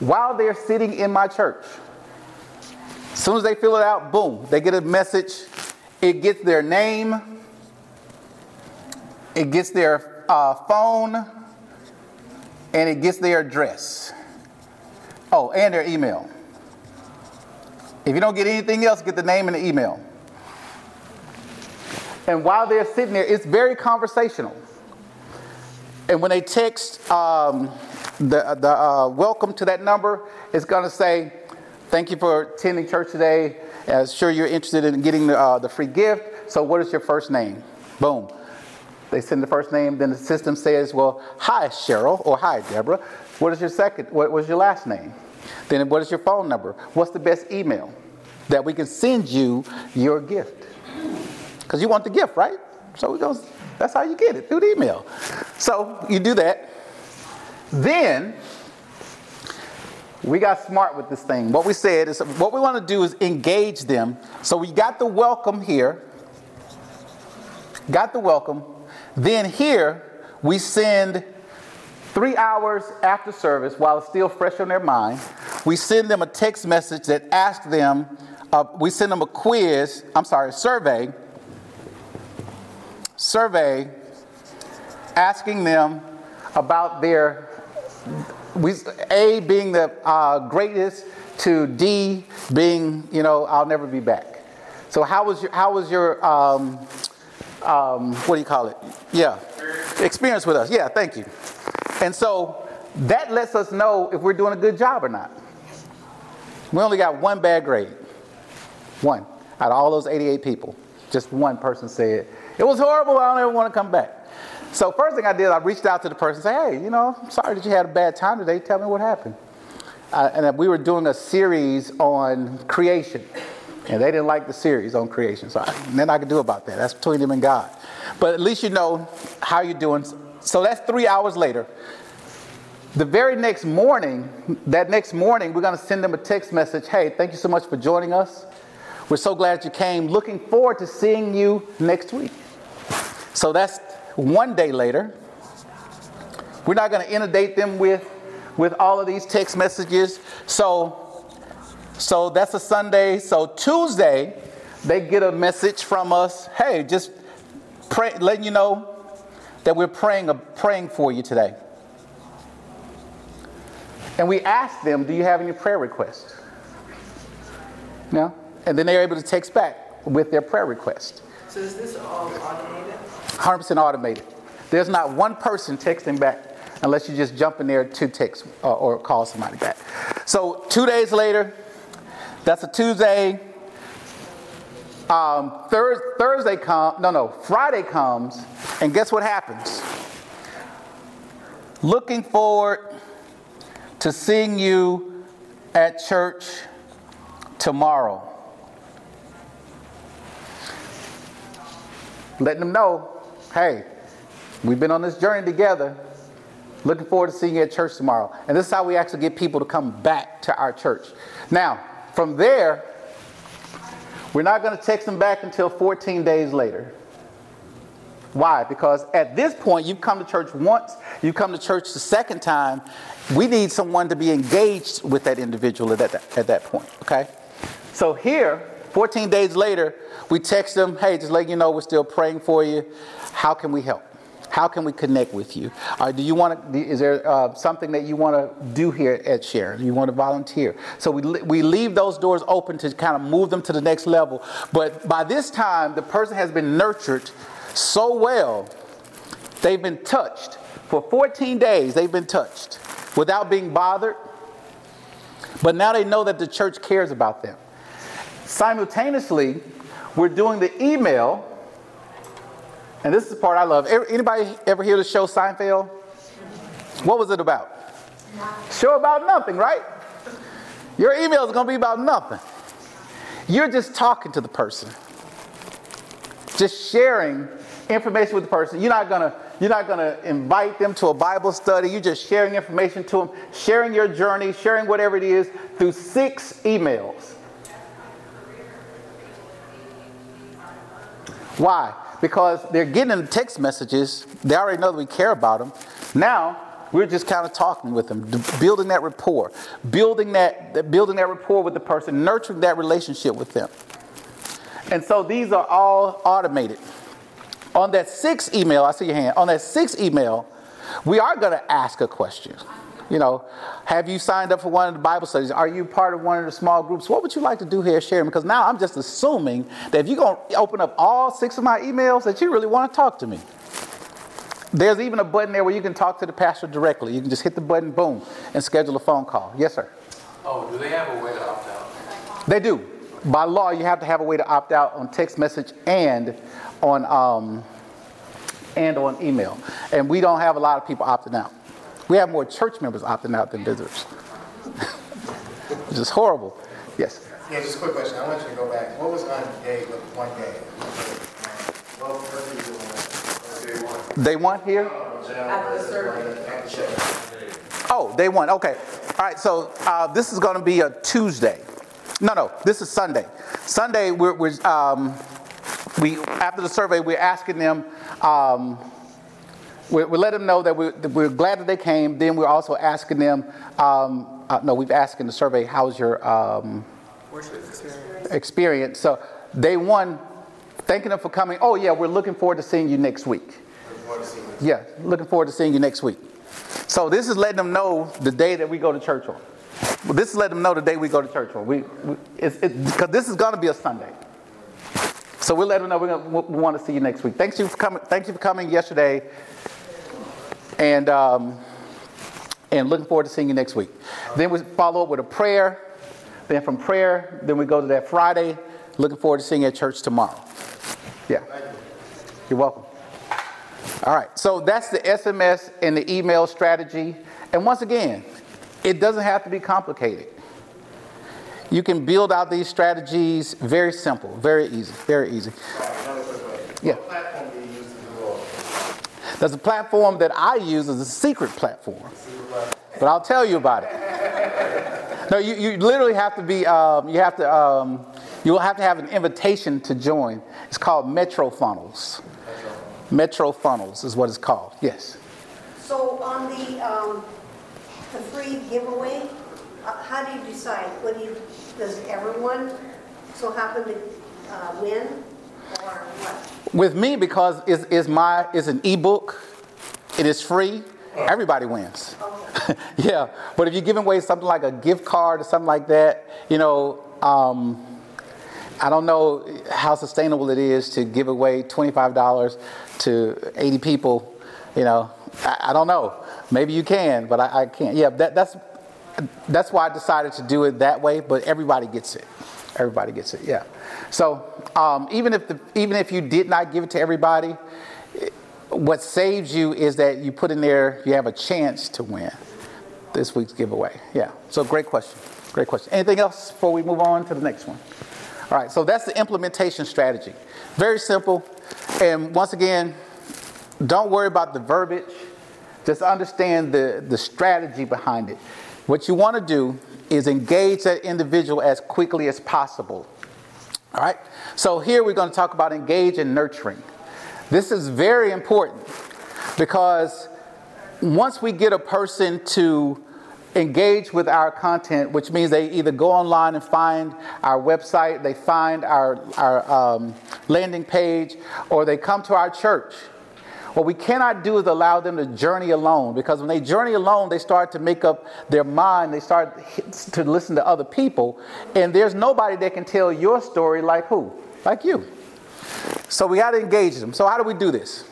while they're sitting in my church. As soon as they fill it out, boom, they get a message. It gets their name, it gets their uh, phone, and it gets their address. Oh, and their email. If you don't get anything else, get the name and the email. And while they're sitting there, it's very conversational. And when they text um, the, the uh, welcome to that number, it's going to say, Thank you for attending church today. Uh, sure you're interested in getting the, uh, the free gift. So, what is your first name? Boom. They send the first name, then the system says, Well, hi, Cheryl, or hi, Deborah. What is your second? What was your last name? Then, what is your phone number? What's the best email that we can send you your gift? Because you want the gift, right? So, it goes, that's how you get it through the email. So, you do that. Then, we got smart with this thing. What we said is what we want to do is engage them. So we got the welcome here. Got the welcome. Then here we send three hours after service while it's still fresh on their mind. We send them a text message that asks them, uh, we send them a quiz, I'm sorry, survey, survey asking them about their we, A being the uh, greatest to D being, you know, I'll never be back. So how was your, how was your, um, um, what do you call it? Yeah, experience with us. Yeah, thank you. And so that lets us know if we're doing a good job or not. We only got one bad grade. One out of all those 88 people. Just one person said, it was horrible, I don't ever want to come back. So first thing I did, I reached out to the person and said, hey, you know, I'm sorry that you had a bad time today. Tell me what happened. Uh, and we were doing a series on creation. And they didn't like the series on creation. So I, then I could do about that. That's between them and God. But at least you know how you're doing. So that's three hours later. The very next morning, that next morning, we're going to send them a text message. Hey, thank you so much for joining us. We're so glad you came. Looking forward to seeing you next week. So that's one day later. We're not going to inundate them with, with all of these text messages. So, so that's a Sunday. So Tuesday, they get a message from us. Hey, just pray, letting you know that we're praying, praying for you today. And we ask them, do you have any prayer requests? No? And then they're able to text back with their prayer request. So is this all automated? 100% automated. There's not one person texting back unless you just jump in there to text uh, or call somebody back. So two days later, that's a Tuesday. Um, Thurs- Thursday comes, no, no, Friday comes, and guess what happens? Looking forward to seeing you at church tomorrow. Letting them know, hey, we've been on this journey together. Looking forward to seeing you at church tomorrow. And this is how we actually get people to come back to our church. Now, from there, we're not going to text them back until 14 days later. Why? Because at this point, you've come to church once, you've come to church the second time. We need someone to be engaged with that individual at that, at that point, okay? So here, 14 days later, we text them, hey, just letting you know we're still praying for you. How can we help? How can we connect with you? Uh, do you want to? Is there uh, something that you want to do here at Share? You want to volunteer? So we we leave those doors open to kind of move them to the next level. But by this time, the person has been nurtured so well, they've been touched for 14 days. They've been touched without being bothered. But now they know that the church cares about them. Simultaneously, we're doing the email and this is the part I love. Anybody ever hear the show Seinfeld? What was it about? Show about nothing, right? Your email is going to be about nothing. You're just talking to the person, just sharing information with the person. You're not gonna you're not gonna invite them to a Bible study. You're just sharing information to them, sharing your journey, sharing whatever it is through six emails. Why? Because they're getting text messages. They already know that we care about them. Now we're just kind of talking with them, building that rapport, building that building that rapport with the person, nurturing that relationship with them. And so these are all automated. On that sixth email, I see your hand. On that sixth email, we are going to ask a question. You know, have you signed up for one of the Bible studies? Are you part of one of the small groups? What would you like to do here, Sharon? Because now I'm just assuming that if you're going to open up all six of my emails, that you really want to talk to me. There's even a button there where you can talk to the pastor directly. You can just hit the button, boom, and schedule a phone call. Yes, sir. Oh, do they have a way to opt out? They do. By law, you have to have a way to opt out on text message and on um, and on email. And we don't have a lot of people opting out. We have more church members opting out than visitors, which is horrible. Yes. Yeah, just a quick question. I want you to go back. What was on day one day? Well, what did you do on that? Day one here? Oh, day one. Okay. All right. So uh, this is going to be a Tuesday. No, no. This is Sunday. Sunday, we're, we're um, we after the survey, we're asking them. Um, we, we let them know that we're, that we're, glad that they came. Then we're also asking them. Um, uh, no, we've asked in the survey, "How's your um, experience?" So day one, thanking them for coming. Oh yeah, we're looking forward to seeing you next week. Yeah, looking forward to seeing you next week. So this is letting them know the day that we go to church on. Well, this is letting them know the day we go to church on. We, we because this is going to be a Sunday. So we'll let them know gonna, we want to see you next week. Thanks you for coming. Thank you for coming yesterday, and um, and looking forward to seeing you next week. Then we follow up with a prayer. Then from prayer, then we go to that Friday. Looking forward to seeing you at church tomorrow. Yeah, you're welcome. All right, so that's the SMS and the email strategy. And once again, it doesn't have to be complicated. You can build out these strategies very simple, very easy, very easy. Yeah. What platform do you use to do all this? There's a platform that I use as a secret platform, but I'll tell you about it. No, you, you literally have to be, um, you have to, um, you will have to have an invitation to join. It's called Metro Funnels. Metro Funnels is what it's called, yes. So on the, um, the free giveaway, uh, how do you decide? What do you, does everyone so happen to uh, win? With me, because it's, it's my it's an ebook, it is free. Everybody wins. yeah, but if you're giving away something like a gift card or something like that, you know, um, I don't know how sustainable it is to give away $25 to 80 people. You know, I, I don't know. Maybe you can, but I, I can't. Yeah, that, that's that's why I decided to do it that way. But everybody gets it. Everybody gets it. Yeah. So um, even if the, even if you did not give it to everybody, what saves you is that you put in there you have a chance to win this week's giveaway. Yeah. So great question. Great question. Anything else before we move on to the next one? All right. So that's the implementation strategy. Very simple. And once again, don't worry about the verbiage. Just understand the, the strategy behind it. What you want to do is engage that individual as quickly as possible. All right? So here we're going to talk about engage and nurturing. This is very important because once we get a person to engage with our content, which means they either go online and find our website, they find our, our um, landing page, or they come to our church. What we cannot do is allow them to journey alone because when they journey alone, they start to make up their mind, they start to listen to other people, and there's nobody that can tell your story like who? Like you. So we got to engage them. So, how do we do this?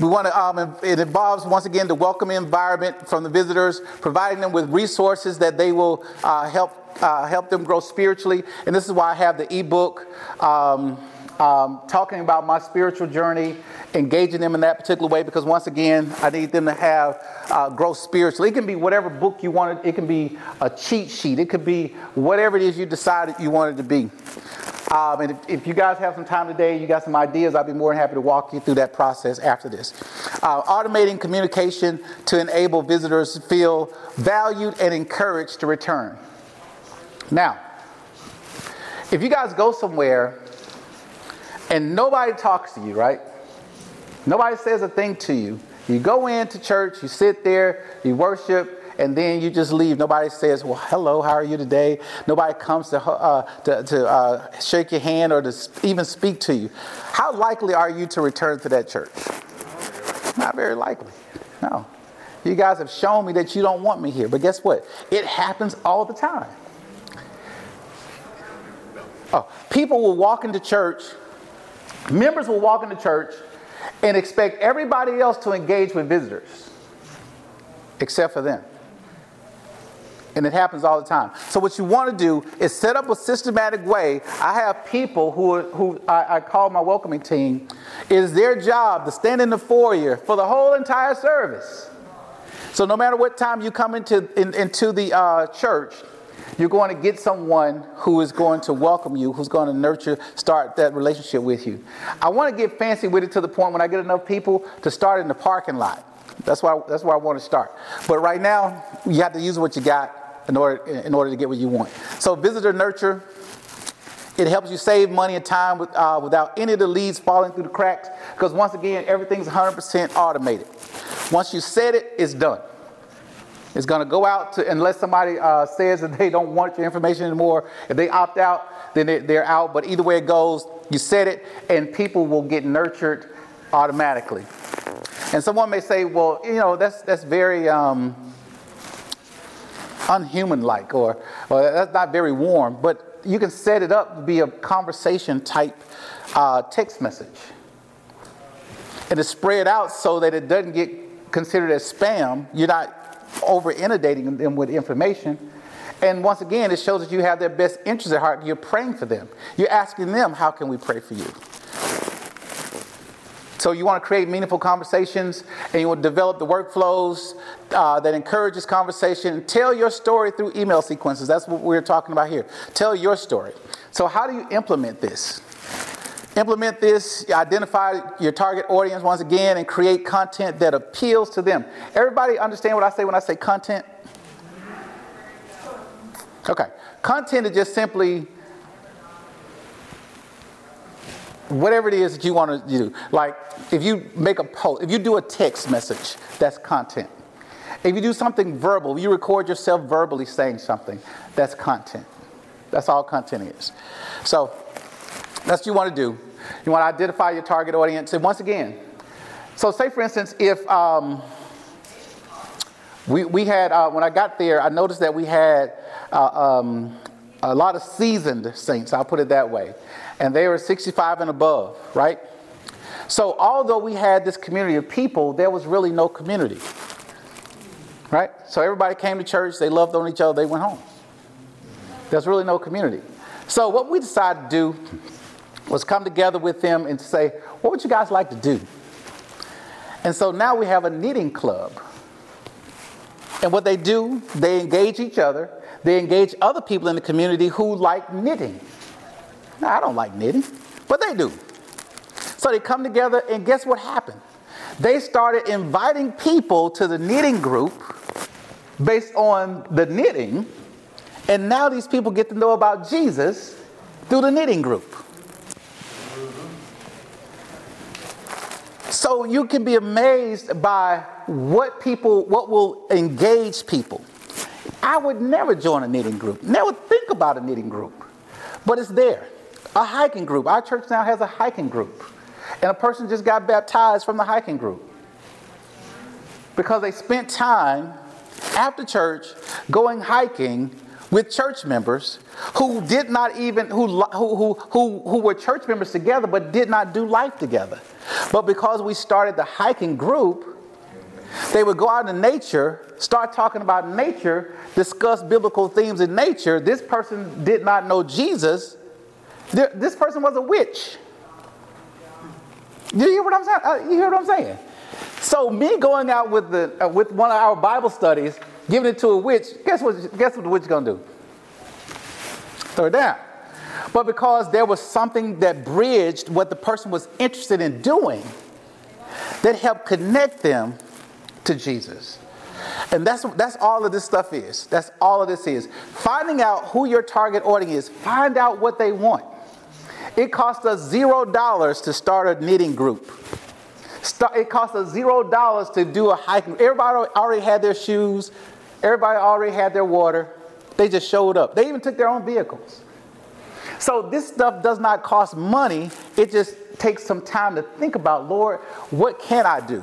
We want to, um, it involves, once again, the welcoming environment from the visitors, providing them with resources that they will uh, help, uh, help them grow spiritually. And this is why I have the ebook. Um, um, talking about my spiritual journey, engaging them in that particular way, because once again, I need them to have uh, growth spiritually. It can be whatever book you wanted, it can be a cheat sheet, it could be whatever it is you decided you wanted to be. Um, and if, if, you guys have some time today, you got some ideas, I'll be more than happy to walk you through that process after this. Uh, automating communication to enable visitors to feel valued and encouraged to return. Now, if you guys go somewhere and nobody talks to you, right? Nobody says a thing to you. You go into church, you sit there, you worship, and then you just leave. Nobody says, Well, hello, how are you today? Nobody comes to, uh, to, to uh, shake your hand or to even speak to you. How likely are you to return to that church? Not very likely. No. You guys have shown me that you don't want me here. But guess what? It happens all the time. Oh, people will walk into church, members will walk into church and expect everybody else to engage with visitors except for them. And it happens all the time. So, what you want to do is set up a systematic way. I have people who, who I, I call my welcoming team. It is their job to stand in the foyer for the whole entire service. So, no matter what time you come into, in, into the uh, church, you're going to get someone who is going to welcome you, who's going to nurture, start that relationship with you. I want to get fancy with it to the point when I get enough people to start in the parking lot. That's why, that's why I want to start. But right now, you have to use what you got in order, in order to get what you want. So, visitor nurture, it helps you save money and time with, uh, without any of the leads falling through the cracks because, once again, everything's 100% automated. Once you set it, it's done. It's going to go out to, unless somebody uh, says that they don't want your information anymore. If they opt out, then they're out. But either way it goes, you set it, and people will get nurtured automatically. And someone may say, well, you know, that's, that's very um, unhuman like, or, or that's not very warm. But you can set it up to be a conversation type uh, text message. And to spread out so that it doesn't get considered as spam. You're not over inundating them with information. And once again, it shows that you have their best interests at heart. You're praying for them. You're asking them, How can we pray for you? So you want to create meaningful conversations and you want to develop the workflows uh, that encourages conversation. Tell your story through email sequences. That's what we're talking about here. Tell your story. So how do you implement this? Implement this, identify your target audience once again, and create content that appeals to them. Everybody understand what I say when I say content? Okay. Content is just simply whatever it is that you want to do. Like if you make a post, if you do a text message, that's content. If you do something verbal, you record yourself verbally saying something, that's content. That's all content is. So that's what you want to do. You want to identify your target audience. And once again, so say for instance, if um, we, we had, uh, when I got there, I noticed that we had uh, um, a lot of seasoned saints, I'll put it that way. And they were 65 and above, right? So although we had this community of people, there was really no community. Right? So everybody came to church, they loved on each other, they went home. There's really no community. So what we decided to do was come together with them and say, what would you guys like to do? And so now we have a knitting club. And what they do, they engage each other, they engage other people in the community who like knitting. Now, I don't like knitting, but they do. So they come together, and guess what happened? They started inviting people to the knitting group based on the knitting, and now these people get to know about Jesus through the knitting group. So you can be amazed by what people, what will engage people. I would never join a knitting group, never think about a knitting group, but it's there. A hiking group. Our church now has a hiking group. And a person just got baptized from the hiking group because they spent time after church going hiking with church members who did not even who, who, who, who were church members together but did not do life together. But because we started the hiking group they would go out in nature start talking about nature discuss biblical themes in nature. This person did not know jesus. This person was a witch. You hear what i'm saying? Uh, you hear what i'm saying? So me going out with the uh, with one of our bible studies giving it to a witch, guess what, guess what the witch is going to do? Throw it down. but because there was something that bridged what the person was interested in doing that helped connect them to Jesus. And that's, that's all of this stuff is. That's all of this is. Finding out who your target audience is, find out what they want. It cost us zero dollars to start a knitting group. It cost us zero dollars to do a hiking. Everybody already had their shoes, everybody already had their water. They just showed up. They even took their own vehicles. So this stuff does not cost money. It just takes some time to think about, Lord, what can I do?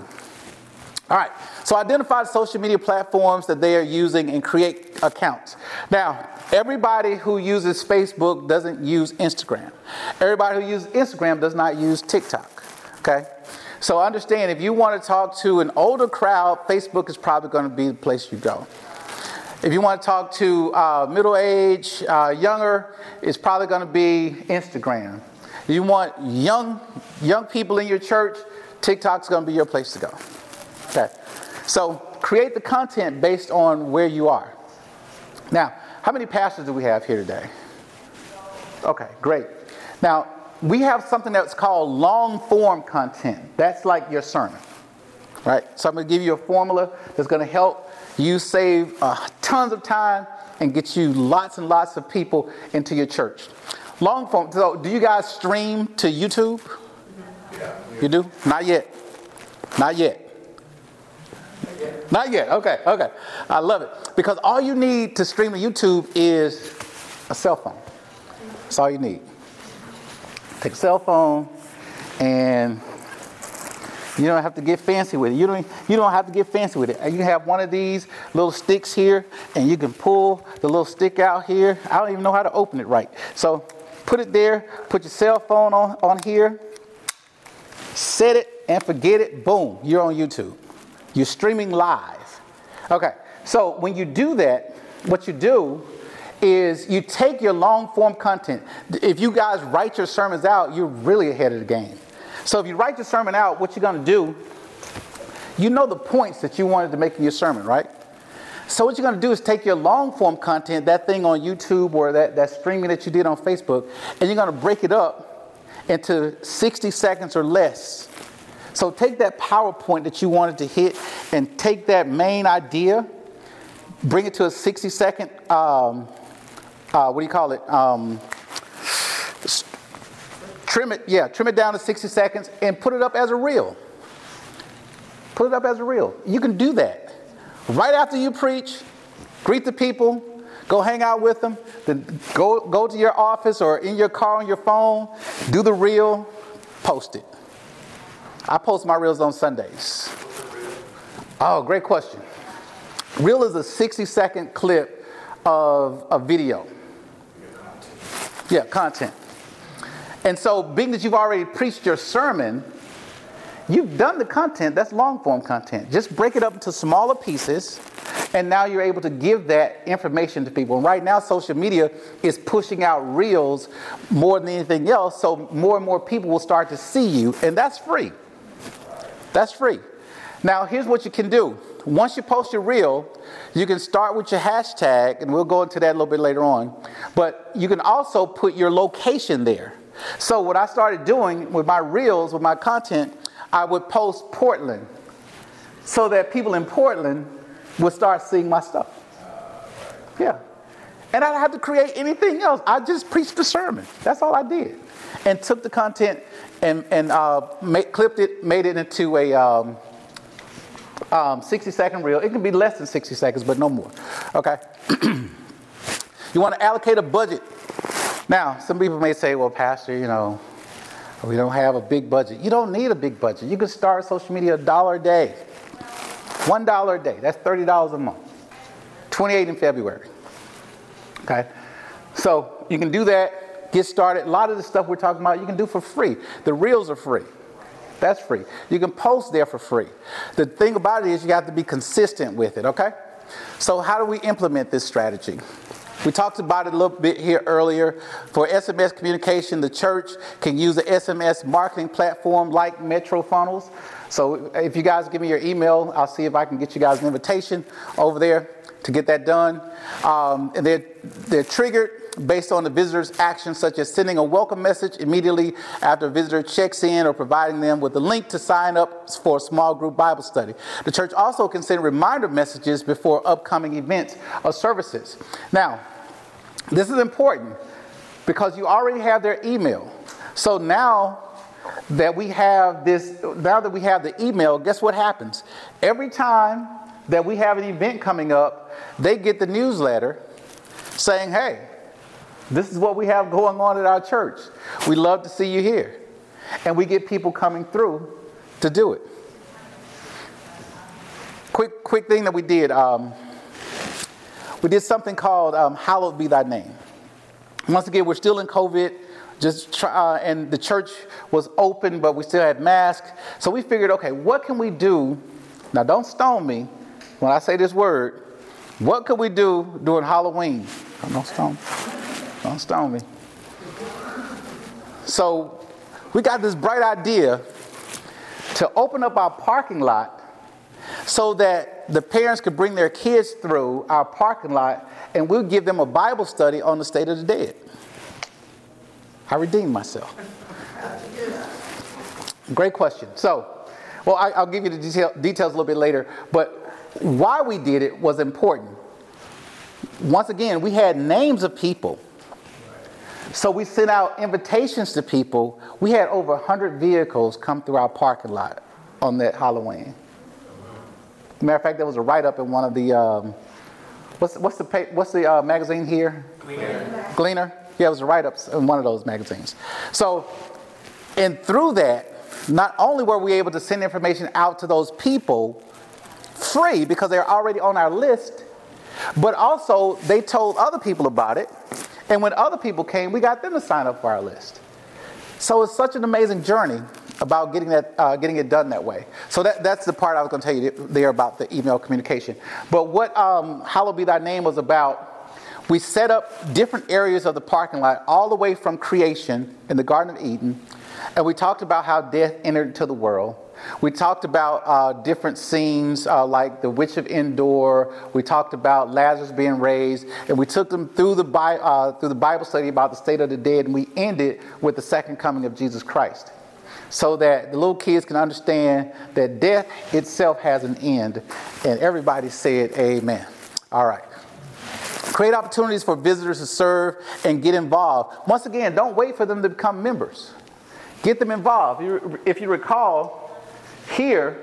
All right, so identify the social media platforms that they are using and create accounts. Now, everybody who uses Facebook doesn't use Instagram. Everybody who uses Instagram does not use TikTok. Okay? So understand if you want to talk to an older crowd, Facebook is probably going to be the place you go. If you want to talk to uh, middle age, uh, younger, it's probably going to be Instagram. You want young young people in your church, TikTok's going to be your place to go. Okay. So create the content based on where you are. Now, how many pastors do we have here today? Okay, great. Now, we have something that's called long form content. That's like your sermon, right? So I'm going to give you a formula that's going to help you save uh, tons of time and get you lots and lots of people into your church. Long form. So, do you guys stream to YouTube? Yeah. You do? Not yet. Not yet. Not yet. Okay, okay. I love it. Because all you need to stream to YouTube is a cell phone. That's all you need. Take a cell phone and you don't have to get fancy with it. You don't, you don't have to get fancy with it. You have one of these little sticks here, and you can pull the little stick out here. I don't even know how to open it right. So put it there, put your cell phone on, on here, set it, and forget it. Boom, you're on YouTube. You're streaming live. Okay, so when you do that, what you do is you take your long form content. If you guys write your sermons out, you're really ahead of the game. So if you write your sermon out, what you're going to do, you know the points that you wanted to make in your sermon, right? So what you're going to do is take your long form content, that thing on YouTube or that, that streaming that you did on Facebook, and you're going to break it up into 60 seconds or less. So take that PowerPoint that you wanted to hit and take that main idea, bring it to a 60 second, um, uh, what do you call it? Um, trim it, yeah, trim it down to 60 seconds and put it up as a reel. Put it up as a reel. You can do that. Right after you preach, greet the people, go hang out with them, then go, go to your office or in your car on your phone, do the reel, post it. I post my reels on Sundays. Oh, great question. Reel is a 60 second clip of a video. Yeah, content. And so, being that you've already preached your sermon, you've done the content, that's long form content. Just break it up into smaller pieces, and now you're able to give that information to people. And right now, social media is pushing out reels more than anything else, so more and more people will start to see you, and that's free. That's free. Now, here's what you can do. Once you post your reel, you can start with your hashtag, and we'll go into that a little bit later on. But you can also put your location there. So, what I started doing with my reels, with my content, I would post Portland so that people in Portland would start seeing my stuff. Yeah. And I didn't have to create anything else. I just preached the sermon. That's all I did. And took the content and, and uh, make, clipped it, made it into a um, um, 60 second reel. It can be less than 60 seconds, but no more. Okay? you want to allocate a budget. Now, some people may say, well, Pastor, you know, we don't have a big budget. You don't need a big budget. You can start social media a dollar a day. One dollar a day. That's $30 a month. 28 in February. Okay? So you can do that get started. A lot of the stuff we're talking about you can do for free. The reels are free. That's free. You can post there for free. The thing about it is you have to be consistent with it, okay? So, how do we implement this strategy? We talked about it a little bit here earlier. For SMS communication, the church can use the SMS marketing platform like Metro Funnels. So if you guys give me your email, I'll see if I can get you guys an invitation over there to get that done. Um, and they're, they're triggered based on the visitor's actions, such as sending a welcome message immediately after a visitor checks in or providing them with a link to sign up for a small group Bible study. The church also can send reminder messages before upcoming events or services. Now, this is important because you already have their email. So now that we have this, now that we have the email, guess what happens? Every time that we have an event coming up, they get the newsletter saying, hey, this is what we have going on at our church. We love to see you here. And we get people coming through to do it. Quick, quick thing that we did. Um, we did something called um, Hallowed Be Thy Name. Once again, we're still in COVID just try, uh, and the church was open, but we still had masks. So we figured, okay, what can we do? Now, don't stone me when I say this word. What could we do during Halloween? Don't stone, don't stone me. So we got this bright idea to open up our parking lot so that the parents could bring their kids through our parking lot and we'll give them a Bible study on the state of the dead. I redeemed myself. Great question. So, well, I, will give you the detail, details a little bit later, but why we did it was important. Once again, we had names of people. So we sent out invitations to people. We had over 100 vehicles come through our parking lot on that Halloween. Matter of fact, there was a write up in one of the, um, what's, what's the, what's the uh, magazine here? Gleaner. Gleaner? Yeah, it was a write up in one of those magazines. So, and through that, not only were we able to send information out to those people free because they're already on our list, but also they told other people about it. And when other people came, we got them to sign up for our list. So it's such an amazing journey about getting that uh, getting it done that way. So that, that's the part I was going to tell you there about the email communication. But what um, Hallowed Be Thy Name was about we set up different areas of the parking lot, all the way from creation in the Garden of Eden, and we talked about how death entered into the world. We talked about uh, different scenes uh, like the Witch of Endor. We talked about Lazarus being raised, and we took them through the, Bi- uh, through the Bible study about the state of the dead, and we ended with the second coming of Jesus Christ, so that the little kids can understand that death itself has an end. And everybody said, "Amen." All right. Create opportunities for visitors to serve and get involved. Once again, don't wait for them to become members. Get them involved. If you recall, here,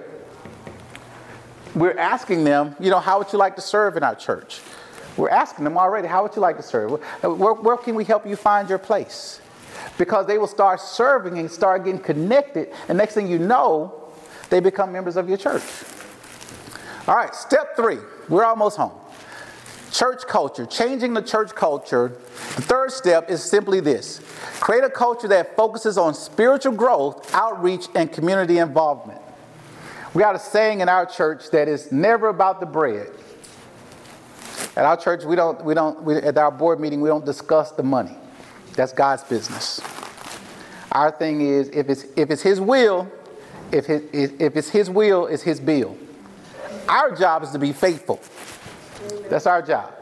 we're asking them, you know, how would you like to serve in our church? We're asking them already, how would you like to serve? Where, where can we help you find your place? Because they will start serving and start getting connected, and next thing you know, they become members of your church. All right, step three. We're almost home. Church culture, changing the church culture. The third step is simply this create a culture that focuses on spiritual growth, outreach, and community involvement. We got a saying in our church that is never about the bread. At our church, we don't, we don't, we, at our board meeting, we don't discuss the money. That's God's business. Our thing is, if it's, if it's His will, if, his, if it's His will, it's His bill. Our job is to be faithful. That's our job.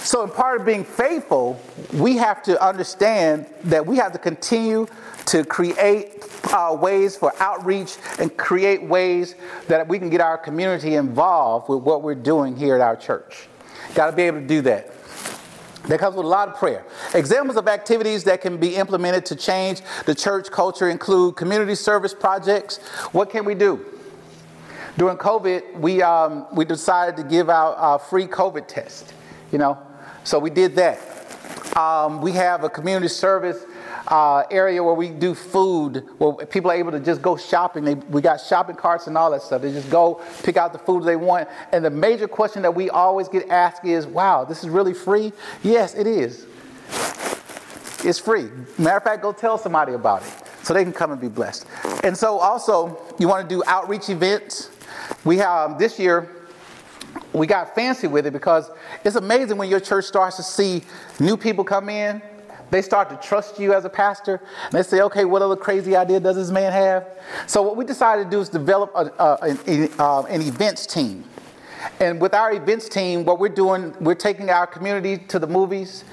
So, in part of being faithful, we have to understand that we have to continue to create uh, ways for outreach and create ways that we can get our community involved with what we're doing here at our church. Got to be able to do that. That comes with a lot of prayer. Examples of activities that can be implemented to change the church culture include community service projects. What can we do? During COVID, we, um, we decided to give out a free COVID test, you know, so we did that. Um, we have a community service uh, area where we do food, where people are able to just go shopping. They, we got shopping carts and all that stuff. They just go pick out the food they want. And the major question that we always get asked is, wow, this is really free? Yes, it is. It's free. Matter of fact, go tell somebody about it so they can come and be blessed. And so also, you want to do outreach events. We have um, this year we got fancy with it because it's amazing when your church starts to see new people come in They start to trust you as a pastor. And they say, okay, what other crazy idea does this man have? So, what we decided to do is develop a, a, an, uh, an events team. And with our events team, what we're doing, we're taking our community to the movies.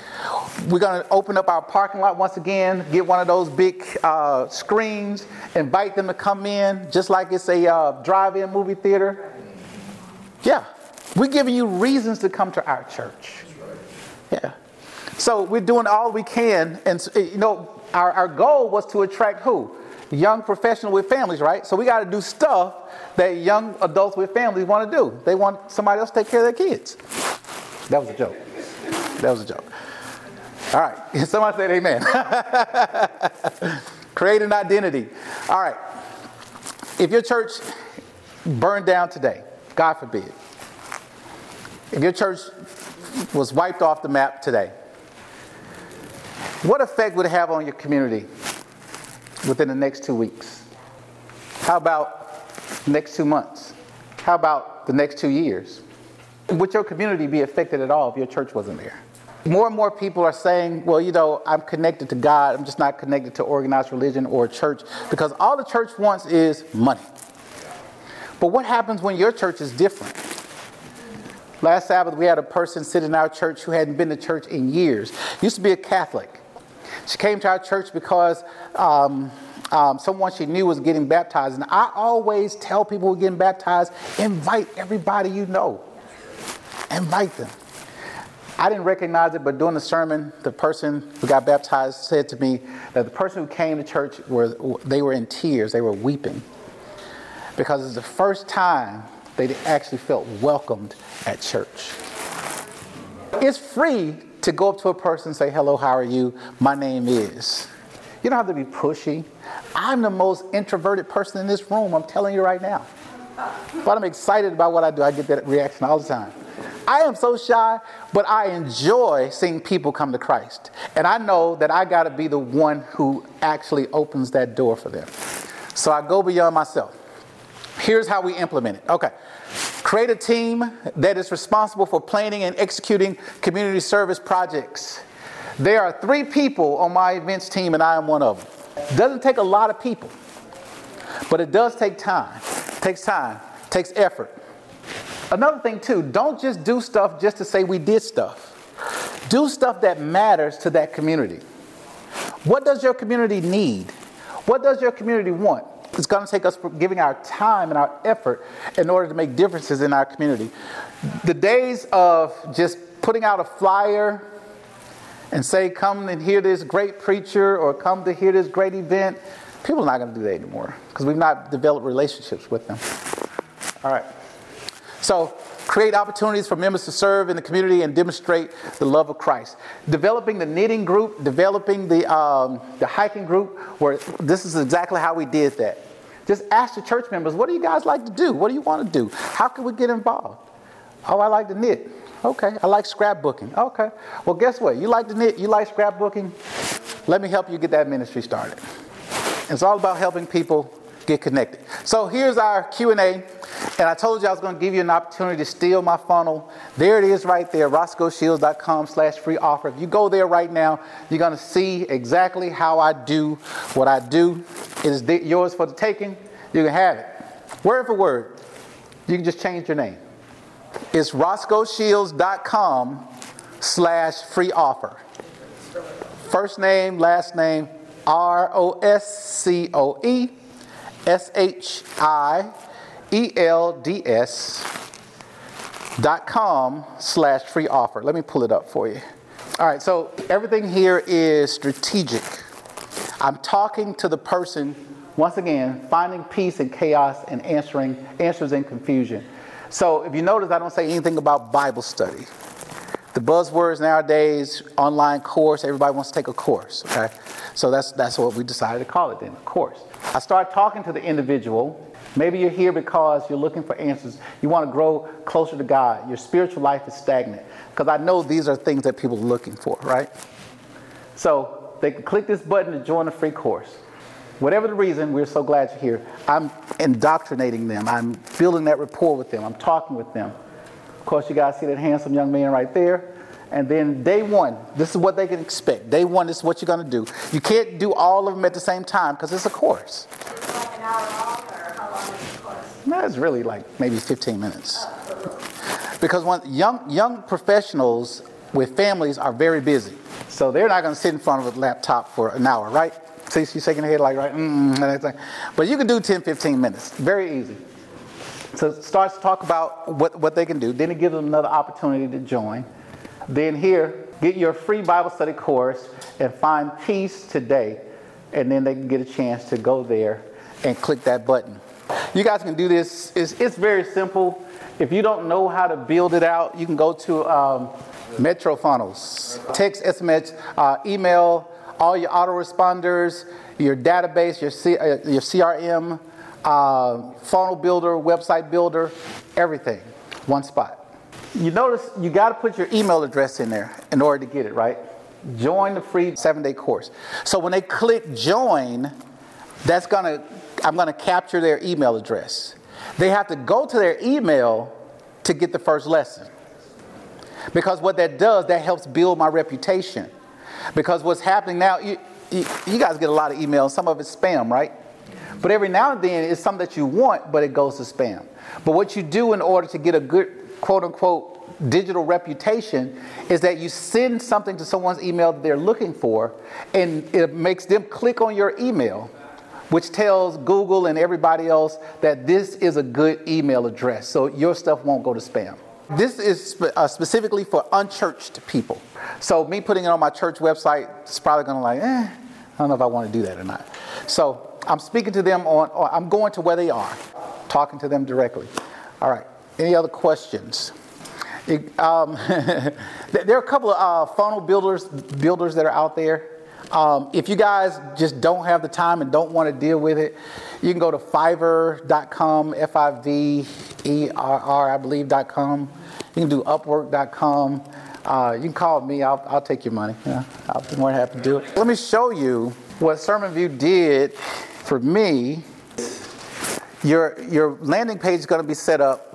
We're going to open up our parking lot once again, get one of those big uh, screens, invite them to come in, just like it's a uh, drive in movie theater. Yeah, we're giving you reasons to come to our church. Yeah. So we're doing all we can. And, you know, our, our goal was to attract who? Young professional with families, right? So we got to do stuff that young adults with families want to do. They want somebody else to take care of their kids. That was a joke. That was a joke. All right. Somebody said amen. Create an identity. All right. If your church burned down today, God forbid, if your church was wiped off the map today, what effect would it have on your community within the next two weeks? How about next two months? How about the next two years? Would your community be affected at all if your church wasn't there? More and more people are saying, well, you know, I'm connected to God, I'm just not connected to organized religion or church because all the church wants is money. But what happens when your church is different? Last Sabbath, we had a person sit in our church who hadn't been to church in years. Used to be a Catholic. She came to our church because um, um, someone she knew was getting baptized. And I always tell people who are getting baptized invite everybody you know. Invite them. I didn't recognize it, but during the sermon, the person who got baptized said to me that the person who came to church were they were in tears, they were weeping, because it's the first time they actually felt welcomed at church. It's free to go up to a person and say, Hello, how are you? My name is. You don't have to be pushy. I'm the most introverted person in this room, I'm telling you right now. But I'm excited about what I do. I get that reaction all the time. I am so shy, but I enjoy seeing people come to Christ. And I know that I got to be the one who actually opens that door for them. So I go beyond myself. Here's how we implement it. Okay. Create a team that is responsible for planning and executing community service projects. There are three people on my events team, and I am one of them. Doesn't take a lot of people, but it does take time. takes time, takes effort. Another thing, too, don't just do stuff just to say we did stuff. Do stuff that matters to that community. What does your community need? What does your community want? It's going to take us giving our time and our effort in order to make differences in our community. The days of just putting out a flyer and say, come and hear this great preacher or come to hear this great event, people are not going to do that anymore because we've not developed relationships with them. All right. So, create opportunities for members to serve in the community and demonstrate the love of Christ. Developing the knitting group, developing the, um, the hiking group, where this is exactly how we did that. Just ask the church members, what do you guys like to do? What do you want to do? How can we get involved? Oh, I like to knit. Okay. I like scrapbooking. Okay. Well, guess what? You like to knit, you like scrapbooking. Let me help you get that ministry started. It's all about helping people get connected. So here's our Q&A. And I told you I was going to give you an opportunity to steal my funnel. There it is right there, roscoeshields.com slash free offer. If you go there right now, you're going to see exactly how I do what I do. It is yours for the taking. You can have it. Word for word. You can just change your name. It's roscoeshields.com slash free offer. First name, last name, R O S C O E S H I E L D S dot com slash free offer. Let me pull it up for you. All right, so everything here is strategic. I'm talking to the person, once again, finding peace in chaos and answering answers in confusion. So if you notice, I don't say anything about Bible study. The buzzwords nowadays, online course, everybody wants to take a course, okay? So that's, that's what we decided to call it then, a course. I start talking to the individual. Maybe you're here because you're looking for answers. You want to grow closer to God. Your spiritual life is stagnant. Because I know these are things that people are looking for, right? So they can click this button to join a free course. Whatever the reason, we're so glad you're here. I'm indoctrinating them. I'm building that rapport with them. I'm talking with them. Of course, you guys see that handsome young man right there. And then day one, this is what they can expect. Day one, this is what you're going to do. You can't do all of them at the same time because it's a course. It's like an hour long, or how long is the course? That's really like maybe 15 minutes. Because when young, young professionals with families are very busy. So they're not going to sit in front of a laptop for an hour, right? See, she's shaking her head like, right? Mm. But you can do 10, 15 minutes. Very easy. So it starts to talk about what, what they can do. Then it gives them another opportunity to join. Then here, get your free Bible study course and find peace today. And then they can get a chance to go there and click that button. You guys can do this. It's, it's very simple. If you don't know how to build it out, you can go to um, Metro Funnels, text, SMS, uh, email, all your autoresponders, your database, your, C, uh, your CRM, uh, funnel builder, website builder, everything, one spot. You notice you got to put your email address in there in order to get it, right? Join the free seven day course. So when they click join, that's gonna, I'm gonna capture their email address. They have to go to their email to get the first lesson. Because what that does, that helps build my reputation. Because what's happening now, you, you, you guys get a lot of emails, some of it's spam, right? But every now and then it's something that you want, but it goes to spam. But what you do in order to get a good quote unquote digital reputation is that you send something to someone's email that they're looking for, and it makes them click on your email, which tells Google and everybody else that this is a good email address. So your stuff won't go to spam. This is uh, specifically for unchurched people. So me putting it on my church website is probably going to like, eh, I don't know if I want to do that or not. So I'm speaking to them on, or I'm going to where they are, talking to them directly. All right. Any other questions? It, um, there are a couple of uh, funnel builders builders that are out there. Um, if you guys just don't have the time and don't want to deal with it, you can go to fiverr.com, F I V E R R, I believe.com. You can do upwork.com. Uh, you can call me, I'll, I'll take your money. Yeah, I'll be more than happy to do it. Let me show you what Sermon View did for me. Your, your landing page is going to be set up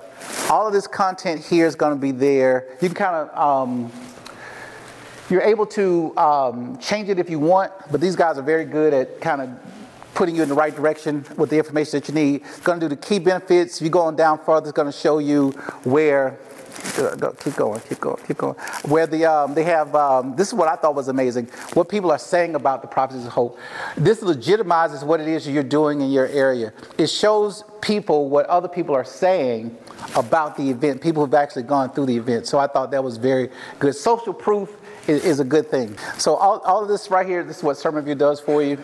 all of this content here is going to be there. You can kind of, um, you're able to um, change it if you want, but these guys are very good at kind of putting you in the right direction with the information that you need. It's going to do the key benefits. If you go on down further, it's going to show you where Go, keep going, keep going, keep going. Where the um, they have um, this is what I thought was amazing. What people are saying about the prophecies of hope. This legitimizes what it is you're doing in your area. It shows people what other people are saying about the event. People who've actually gone through the event. So I thought that was very good. Social proof is, is a good thing. So all, all of this right here, this is what Sermon View does for you.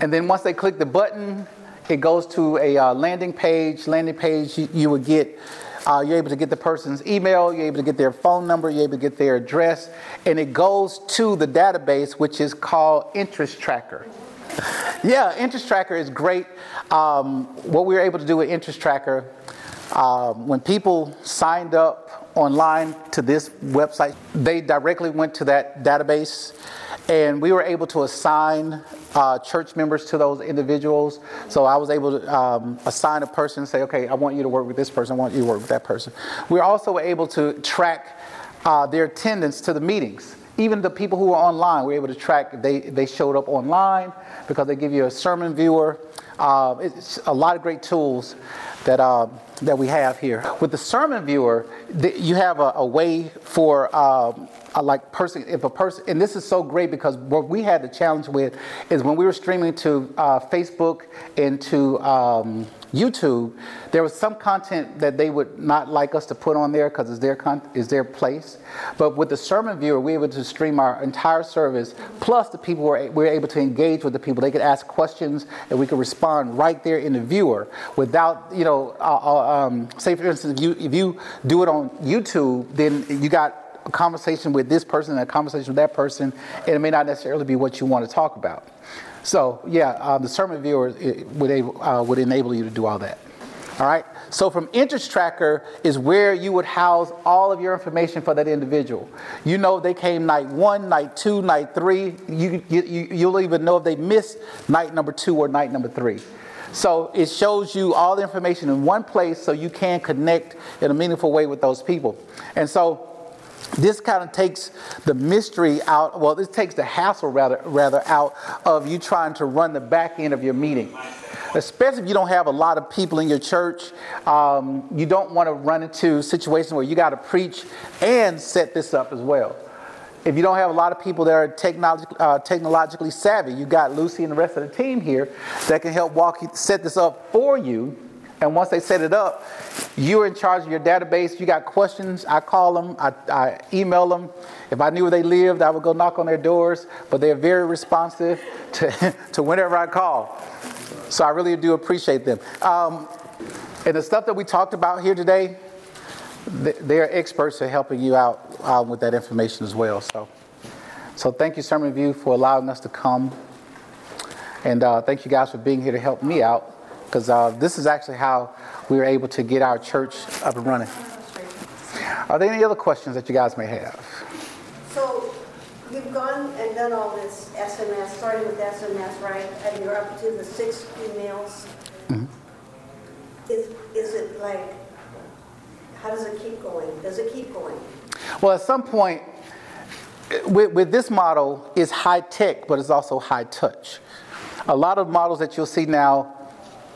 And then once they click the button, it goes to a uh, landing page. Landing page, you, you would get uh, you're able to get the person's email, you're able to get their phone number, you're able to get their address, and it goes to the database, which is called Interest Tracker. Yeah, Interest Tracker is great. Um, what we were able to do with Interest Tracker, um, when people signed up online to this website, they directly went to that database and we were able to assign uh, church members to those individuals. So I was able to um, assign a person and say, okay, I want you to work with this person, I want you to work with that person. We are also able to track uh, their attendance to the meetings. Even the people who are online, we're able to track they, they showed up online because they give you a sermon viewer. Uh, it's a lot of great tools that, uh, that we have here. With the sermon viewer, the, you have a, a way for a like person, if a person, and this is so great because what we had the challenge with is when we were streaming to uh, Facebook and to um, YouTube, there was some content that they would not like us to put on there because it's their con- is their place. But with the sermon viewer, we were able to stream our entire service. Plus, the people were we were able to engage with the people. They could ask questions, and we could respond right there in the viewer without you know. Uh, uh um, say for instance, if you if you do it on YouTube, then you got a conversation with this person and a conversation with that person, and it may not necessarily be what you want to talk about. So, yeah, uh, the sermon viewer would, uh, would enable you to do all that. All right? So, from Interest Tracker is where you would house all of your information for that individual. You know they came night one, night two, night three. You, you, you'll even know if they missed night number two or night number three. So it shows you all the information in one place so you can connect in a meaningful way with those people. And so this kind of takes the mystery out well this takes the hassle rather rather out of you trying to run the back end of your meeting. Especially if you don't have a lot of people in your church um, you don't want to run into situations where you got to preach and set this up as well. If you don't have a lot of people that are technologically, uh, technologically savvy you got lucy and the rest of the team here that can help walk you set this up for you and once they set it up, you're in charge of your database. You got questions, I call them, I, I, email them. If I knew where they lived, I would go knock on their doors, but they're very responsive to, to whenever I call. So I really do appreciate them. Um, and the stuff that we talked about here today, they're experts at helping you out um, with that information as well. So, so thank you, Sermon View, for allowing us to come. And uh, thank you guys for being here to help me out because uh, this is actually how we were able to get our church up and running. Are there any other questions that you guys may have? So you've gone and done all this SMS, starting with SMS, right? And you're up to the six emails. Mm-hmm. Is, is it like, how does it keep going? Does it keep going? Well, at some point, with, with this model, is high tech, but it's also high touch. A lot of models that you'll see now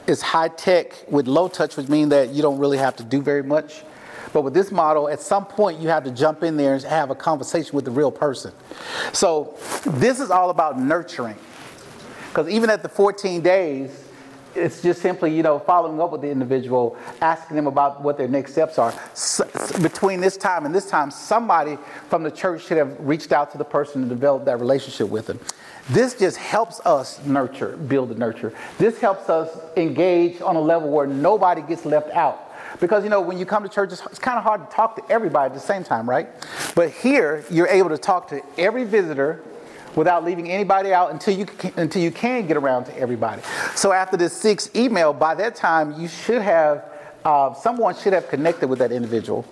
is high tech with low touch, which means that you don't really have to do very much. But with this model, at some point you have to jump in there and have a conversation with the real person. So this is all about nurturing. Because even at the 14 days, it's just simply, you know, following up with the individual, asking them about what their next steps are. between this time and this time, somebody from the church should have reached out to the person and developed that relationship with them. This just helps us nurture, build the nurture. This helps us engage on a level where nobody gets left out. Because, you know, when you come to church, it's, it's kind of hard to talk to everybody at the same time, right? But here, you're able to talk to every visitor without leaving anybody out until you can, until you can get around to everybody. So after this sixth email, by that time, you should have, uh, someone should have connected with that individual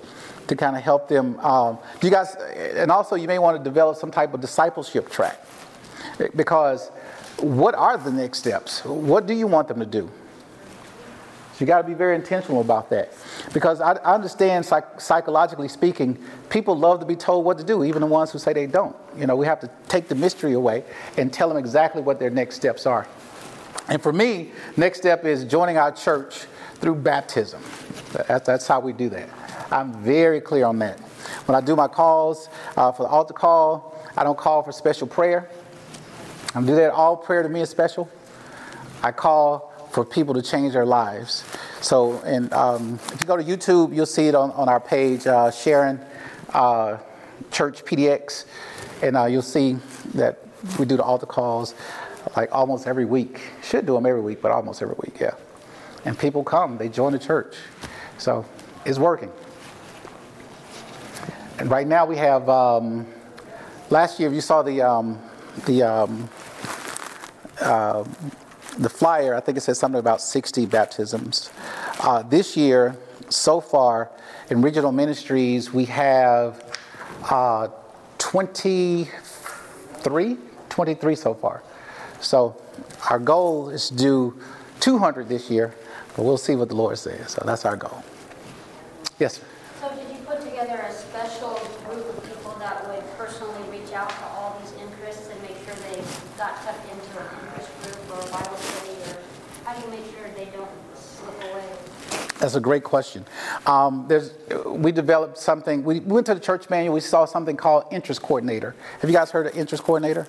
to kind of help them. Um, you guys, and also you may want to develop some type of discipleship track because what are the next steps? What do you want them to do? So you got to be very intentional about that. Because I, I understand, psych- psychologically speaking, people love to be told what to do, even the ones who say they don't. You know, we have to take the mystery away and tell them exactly what their next steps are. And for me, next step is joining our church through baptism. That, that's how we do that. I'm very clear on that. When I do my calls uh, for the altar call, I don't call for special prayer. I do that all prayer to me is special. I call for people to change their lives. So, and um, if you go to YouTube, you'll see it on, on our page, uh, Sharon uh, Church PDX, and uh, you'll see that we do the altar calls like almost every week. Should do them every week, but almost every week, yeah. And people come, they join the church. So it's working. And right now we have, um, last year you saw the, um, the um, uh, the flyer, I think it says something about 60 baptisms. Uh, this year, so far, in regional ministries, we have uh, 23, 23 so far. So our goal is to do 200 this year, but we'll see what the Lord says. So that's our goal. Yes, sir. So did you put together a special group of people that would personally reach out to all these interests and make sure they got tucked into an interest group or a Bible study, or how do you make sure they don't slip away? That's a great question. Um, we developed something. We went to the church manual. We saw something called interest coordinator. Have you guys heard of interest coordinator?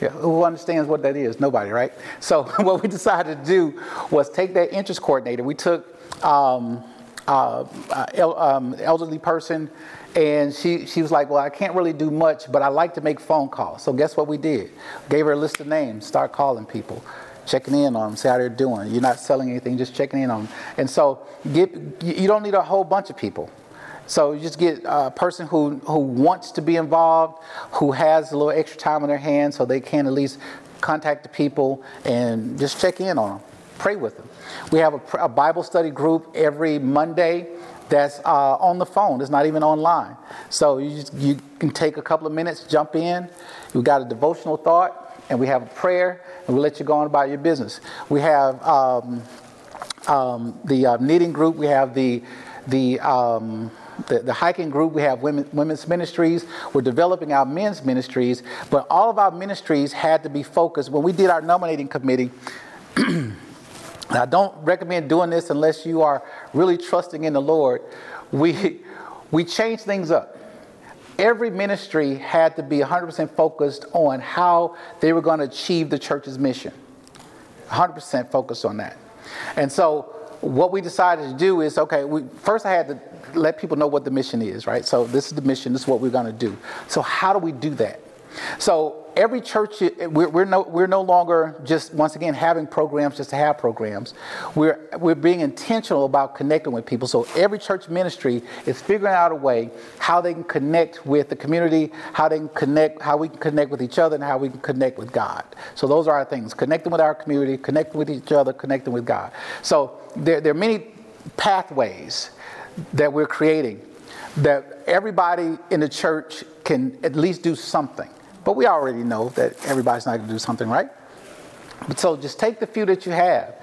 Yeah, who understands what that is? Nobody, right? So what we decided to do was take that interest coordinator. We took um, uh, uh, um, elderly person, and she, she was like, Well, I can't really do much, but I like to make phone calls. So, guess what we did? Gave her a list of names, start calling people, checking in on them, see how they're doing. You're not selling anything, just checking in on them. And so, get, you don't need a whole bunch of people. So you just get a person who, who wants to be involved, who has a little extra time on their hands so they can at least contact the people and just check in on them, pray with them. We have a, a Bible study group every Monday that's uh, on the phone. It's not even online. So you, just, you can take a couple of minutes, jump in. We've got a devotional thought, and we have a prayer, and we'll let you go on about your business. We have um, um, the uh, knitting group. We have the the um, the, the hiking group, we have women, women's ministries, we're developing our men's ministries, but all of our ministries had to be focused. When we did our nominating committee, I don't recommend doing this unless you are really trusting in the Lord. We, we changed things up. Every ministry had to be 100% focused on how they were going to achieve the church's mission. 100% focused on that. And so what we decided to do is okay, we, first I had to let people know what the mission is, right? So this is the mission, this is what we're going to do. So, how do we do that? So every church, we're, we're, no, we're no longer just, once again, having programs just to have programs. We're, we're being intentional about connecting with people. So every church ministry is figuring out a way how they can connect with the community, how they can connect, how we can connect with each other, and how we can connect with God. So those are our things, connecting with our community, connecting with each other, connecting with God. So there, there are many pathways that we're creating that everybody in the church can at least do something. But we already know that everybody's not going to do something right. But so just take the few that you have.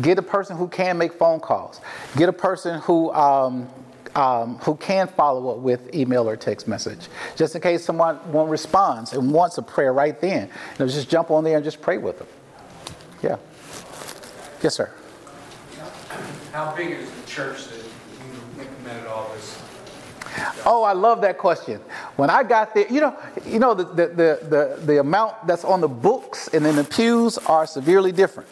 Get a person who can make phone calls. Get a person who um, um, who can follow up with email or text message, just in case someone won't respond and wants a prayer right then. You know, just jump on there and just pray with them. Yeah. Yes, sir. How big is the church that you implemented all this Oh, I love that question. When I got there, you know, you know the, the, the, the, the amount that's on the books and in the pews are severely different.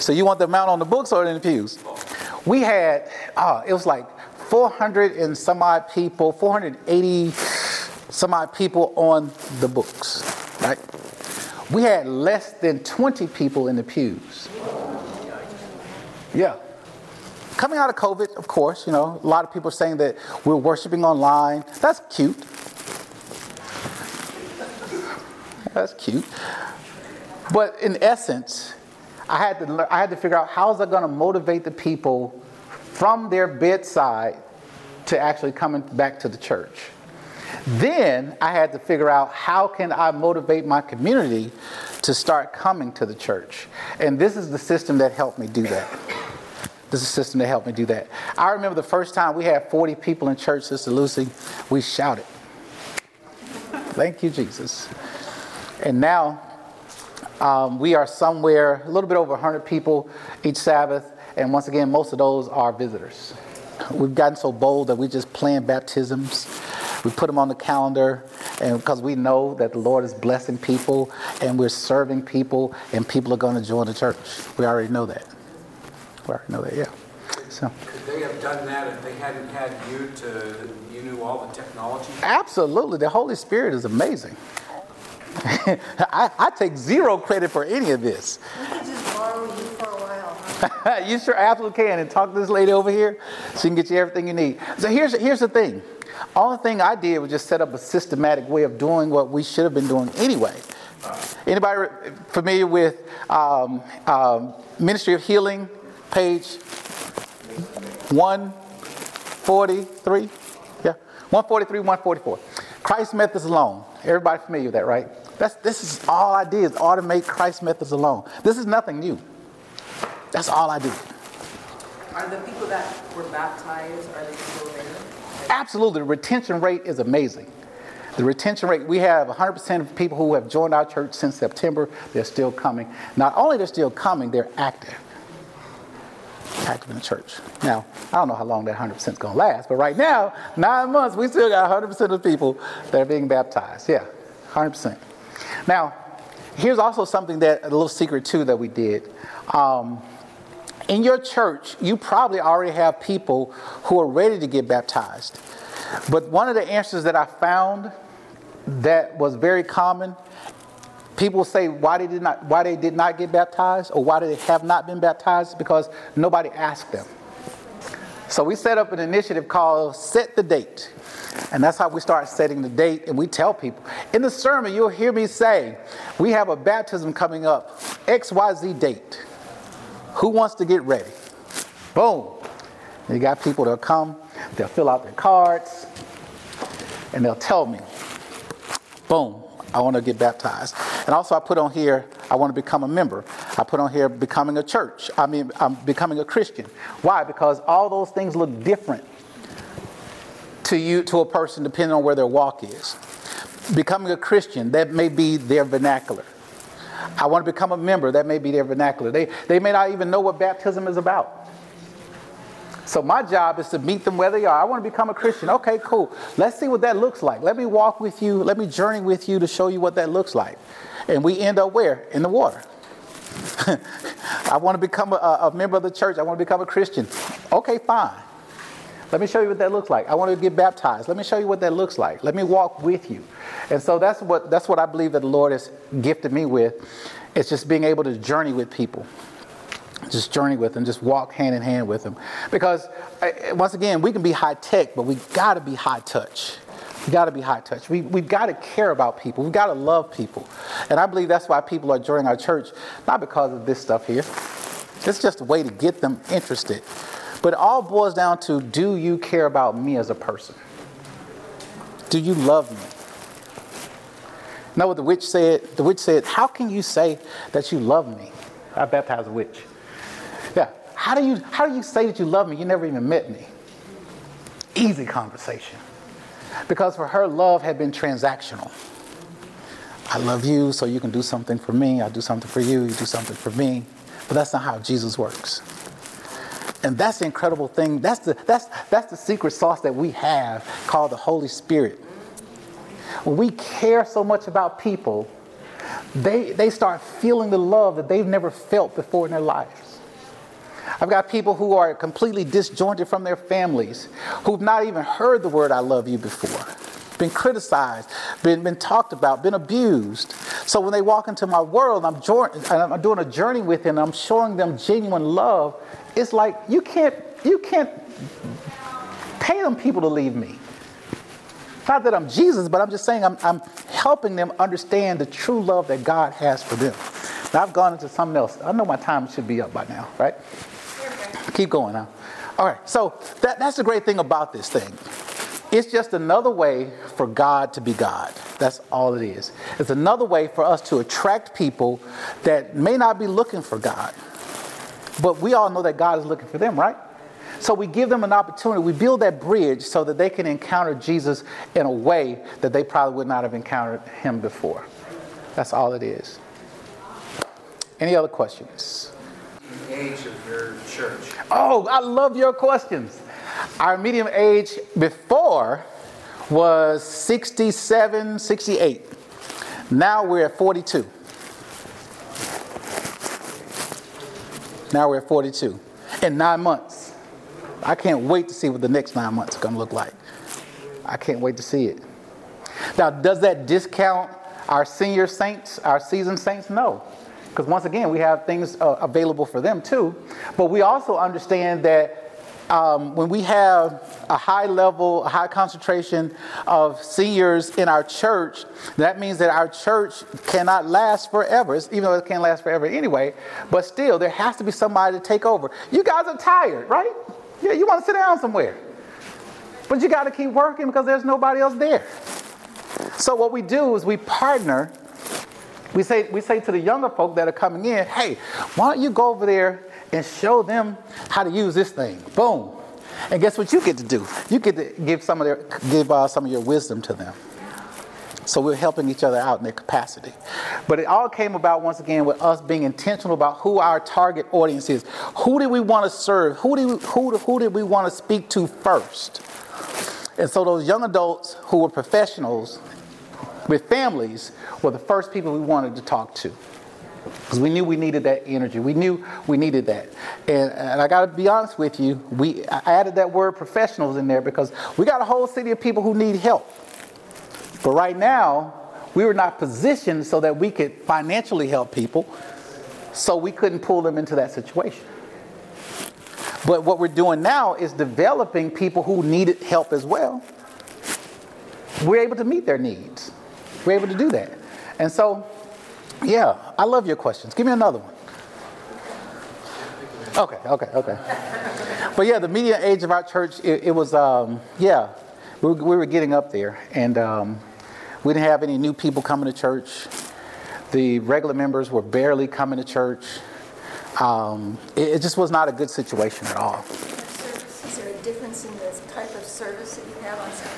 So you want the amount on the books or in the pews? We had, oh, it was like 400 and some odd people, 480 some odd people on the books, right? We had less than 20 people in the pews. Yeah coming out of COVID, of course, you know, a lot of people are saying that we're worshiping online. That's cute. That's cute. But in essence, I had to, I had to figure out how is I going to motivate the people from their bedside to actually coming back to the church. Then I had to figure out how can I motivate my community to start coming to the church. And this is the system that helped me do that. This is a system that helped me do that. I remember the first time we had 40 people in church, Sister Lucy, we shouted. Thank you, Jesus. And now um, we are somewhere a little bit over 100 people each Sabbath, and once again, most of those are visitors. We've gotten so bold that we just plan baptisms. We put them on the calendar, and because we know that the Lord is blessing people, and we're serving people, and people are going to join the church. We already know that know that, yeah. So. Could they have done that if they hadn't had you to, you knew all the technology? Absolutely. The Holy Spirit is amazing. I, I, take zero credit for any of this. We could just borrow you for a while. Huh? you sure absolutely can. And talk to this lady over here. She can get you everything you need. So here's, here's the thing. All the thing I did was just set up a systematic way of doing what we should have been doing anyway. Anybody familiar with um, um, Ministry of Healing? Page 143. Yeah, 143, 144. Christ methods alone. Everybody familiar with that, right? That's, this is all I did is automate Christ methods alone. This is nothing new. That's all I do. Are the people that were baptized, are they still there? Absolutely. The retention rate is amazing. The retention rate, we have 100% of people who have joined our church since September. They're still coming. Not only they're still coming, they're active active in the church. Now, I don't know how long that 100% is going to last, but right now, nine months, we still got 100% of people that are being baptized. Yeah, 100%. Now, here's also something that, a little secret too, that we did. Um, in your church, you probably already have people who are ready to get baptized. But one of the answers that I found that was very common people say why they did not why they did not get baptized or why they have not been baptized because nobody asked them. So we set up an initiative called Set the Date. And that's how we start setting the date. And we tell people in the sermon, you'll hear me say, We have a baptism coming up, XYZ date. Who wants to get ready? Boom. You got people that'll come, they'll fill out their cards, and they'll tell me, Boom, I want to get baptized. And also, I put on here, I want to become a member. I put on here, becoming a church. I mean, I'm becoming a Christian. Why? Because all those things look different to you to a person depending on where their walk is. Becoming a Christian, that may be their vernacular. I want to become a member, that may be their vernacular. They, they may not even know what baptism is about. So my job is to meet them where they are. I want to become a Christian. Okay, cool. Let's see what that looks like. Let me walk with you. Let me journey with you to show you what that looks like. And we end up where? In the water. I want to become a, a member of the church. I want to become a Christian. Okay, fine. Let me show you what that looks like. I want to get baptized. Let me show you what that looks like. Let me walk with you. And so that's what that's what I believe that the Lord has gifted me with. It's just being able to journey with people. Just journey with them, just walk hand in hand with them. Because uh, once again, we can be high tech, but we got to be high touch. We got to be high touch. We, we've got to care about people. We've got to love people. And I believe that's why people are joining our church, not because of this stuff here. It's just a way to get them interested. But it all boils down to do you care about me as a person? Do you love me? know what the witch said? The witch said, How can you say that you love me? I baptized a witch. How do you how do you say that you love me? You never even met me. Easy conversation. Because for her, love had been transactional. I love you, so you can do something for me. I do something for you, you do something for me. But that's not how Jesus works. And that's the incredible thing. That's the, that's, that's the secret sauce that we have called the Holy Spirit. When we care so much about people, they, they start feeling the love that they've never felt before in their lives. I've got people who are completely disjointed from their families, who've not even heard the word I love you before, been criticized, been, been talked about, been abused. So when they walk into my world, I'm, I'm doing a journey with them, I'm showing them genuine love, it's like you can't, you can't pay them people to leave me. Not that I'm Jesus, but I'm just saying I'm, I'm helping them understand the true love that God has for them. Now I've gone into something else. I know my time should be up by now, right? Keep going. All right, so that, that's the great thing about this thing. It's just another way for God to be God. That's all it is. It's another way for us to attract people that may not be looking for God. But we all know that God is looking for them, right? So we give them an opportunity. We build that bridge so that they can encounter Jesus in a way that they probably would not have encountered him before. That's all it is. Any other questions? Age of your church. Oh, I love your questions. Our medium age before was 67, 68. Now we're at 42. Now we're at 42 in nine months. I can't wait to see what the next nine months are going to look like. I can't wait to see it. Now, does that discount our senior saints, our seasoned saints? No. Because once again, we have things uh, available for them too. But we also understand that um, when we have a high level, a high concentration of seniors in our church, that means that our church cannot last forever, it's, even though it can't last forever anyway. But still, there has to be somebody to take over. You guys are tired, right? Yeah, you want to sit down somewhere. But you got to keep working because there's nobody else there. So what we do is we partner. We say, we say to the younger folk that are coming in, hey, why don't you go over there and show them how to use this thing. Boom. And guess what you get to do? You get to give some of their give uh, some of your wisdom to them. So we're helping each other out in their capacity. But it all came about once again with us being intentional about who our target audience is. Who do we want to serve? Who do who, who did we want to speak to first? And so those young adults who were professionals with families were the first people we wanted to talk to because we knew we needed that energy. We knew we needed that. And, and I got to be honest with you, we I added that word professionals in there because we got a whole city of people who need help. But right now, we were not positioned so that we could financially help people, so we couldn't pull them into that situation. But what we're doing now is developing people who needed help as well. We're able to meet their needs. We're able to do that. And so yeah, I love your questions. Give me another one. Okay, okay, okay. But yeah, the median age of our church, it, it was, um, yeah, we we were, getting up there. And um, we didn't have any new people coming to church. The regular members were barely coming to church. Um, it, it, just was not a good situation at all. Is there a difference in the type of service that you have on Sunday?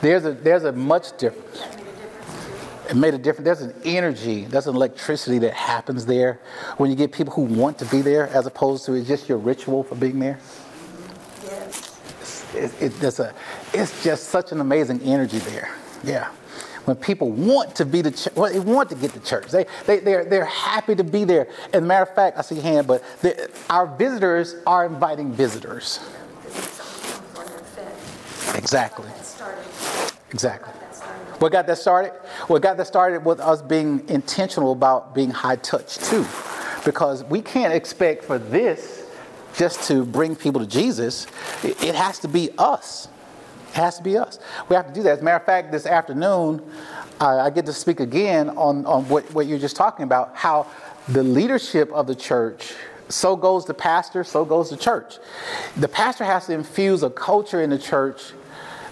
There's a, there's a much difference. That made a difference too? It made a difference. There's an energy, there's an electricity that happens there when you get people who want to be there as opposed to it's just your ritual for being there. Yes. It, it, there's a, it's just such an amazing energy there. Yeah. When people want to be the church, well, they want to get to church. They, they, they're, they're happy to be there. As a matter of fact, I see a hand, but the, our visitors are inviting visitors. Because it's something for their fed. Exactly. Exactly. What got that started? What got that started with us being intentional about being high touch too. Because we can't expect for this just to bring people to Jesus. It, it has to be us. It has to be us. We have to do that. As a matter of fact, this afternoon, uh, I get to speak again on, on what, what you're just talking about how the leadership of the church, so goes the pastor, so goes the church. The pastor has to infuse a culture in the church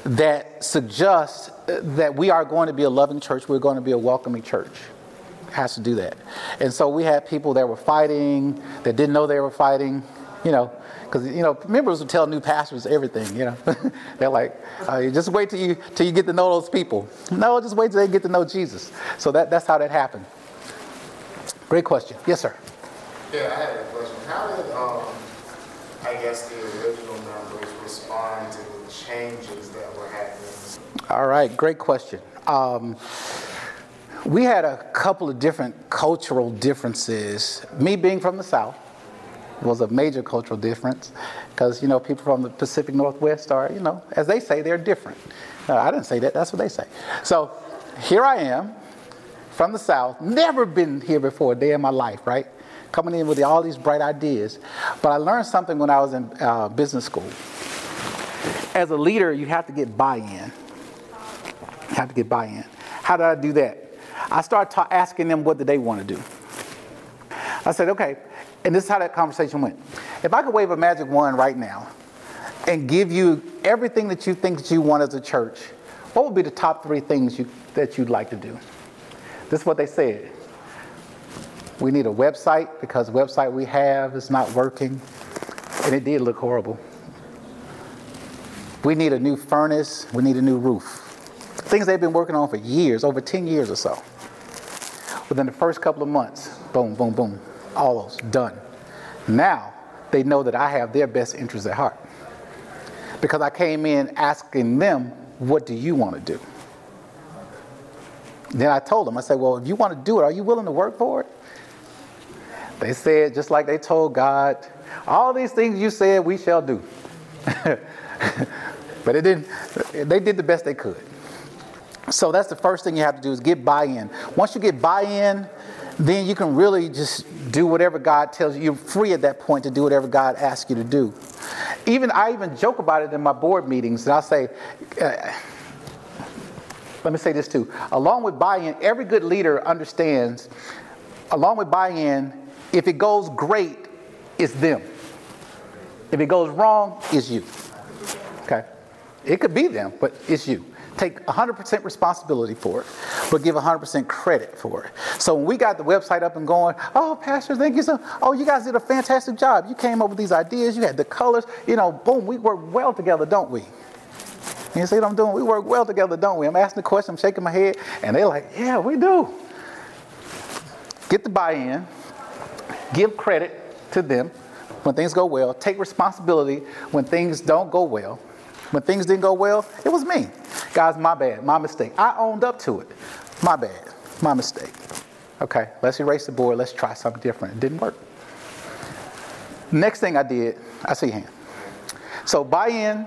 that suggests that we are going to be a loving church, we're going to be a welcoming church. Has to do that. And so we had people that were fighting, that didn't know they were fighting, you know, because you know members would tell new pastors everything. You know, they're like, uh, just wait till you till you get to know those people. No, just wait till they get to know Jesus. So that that's how that happened. Great question. Yes, sir. Yeah, I had a question. How did, um, I guess, the original members respond to the changes? All right, great question. Um, we had a couple of different cultural differences. Me being from the South was a major cultural difference because, you know, people from the Pacific Northwest are, you know, as they say, they're different. Uh, I didn't say that, that's what they say. So here I am from the South, never been here before a day in my life, right? Coming in with all these bright ideas. But I learned something when I was in uh, business school. As a leader, you have to get buy in. You have to get buy in. How did I do that? I started ta- asking them what did they want to do. I said, okay, and this is how that conversation went. If I could wave a magic wand right now and give you everything that you think that you want as a church, what would be the top three things you, that you'd like to do? This is what they said. We need a website because the website we have is not working, and it did look horrible. We need a new furnace. We need a new roof. Things they've been working on for years, over 10 years or so. Within the first couple of months, boom, boom, boom, all those done. Now they know that I have their best interests at heart. Because I came in asking them, what do you want to do? Then I told them, I said, well, if you want to do it, are you willing to work for it? They said, just like they told God, all these things you said we shall do. but it didn't, they did the best they could. So that's the first thing you have to do is get buy-in. Once you get buy-in, then you can really just do whatever God tells you. You're free at that point to do whatever God asks you to do. Even I even joke about it in my board meetings, and I'll say, uh, let me say this too. Along with buy-in, every good leader understands. Along with buy-in, if it goes great, it's them. If it goes wrong, it's you. Okay, it could be them, but it's you take 100% responsibility for it, but give 100% credit for it. So when we got the website up and going, oh, Pastor, thank you so. Oh, you guys did a fantastic job. You came up with these ideas. You had the colors. You know, boom, we work well together, don't we? You see what I'm doing? We work well together, don't we? I'm asking the question, I'm shaking my head, and they're like, yeah, we do. Get the buy-in, give credit to them when things go well, take responsibility when things don't go well. When things didn't go well, it was me. Guys, my bad, my mistake. I owned up to it. My bad, my mistake. Okay, let's erase the board. Let's try something different. It didn't work. Next thing I did, I see hand. So buy in,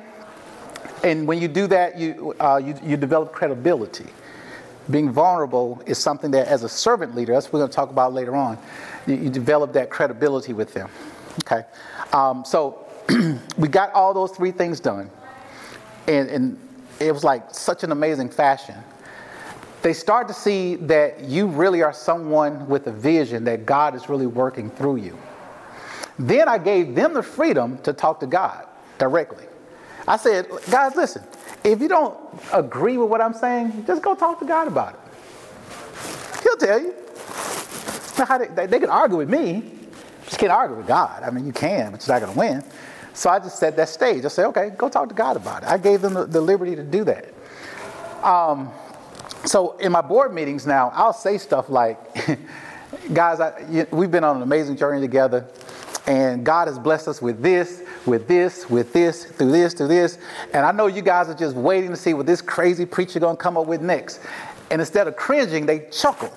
and when you do that, you, uh, you, you develop credibility. Being vulnerable is something that, as a servant leader, that's what we're going to talk about later on, you, you develop that credibility with them. Okay, um, so we got all those three things done and, and it was like such an amazing fashion. They start to see that you really are someone with a vision that God is really working through you. Then I gave them the freedom to talk to God directly. I said, guys, listen, if you don't agree with what I'm saying, just go talk to God about it. He'll tell you. Now, they, they, they can argue with me, just can't argue with God. I mean, you can, but you're not going to win. So I just set that stage. I said, okay, go talk to God about it. I gave them the, the liberty to do that. Um, so in my board meetings now, I'll say stuff like, guys, I, you, we've been on an amazing journey together, and God has blessed us with this, with this, with this, through this, through this. And I know you guys are just waiting to see what this crazy preacher gonna come up with next. And instead of cringing, they chuckle.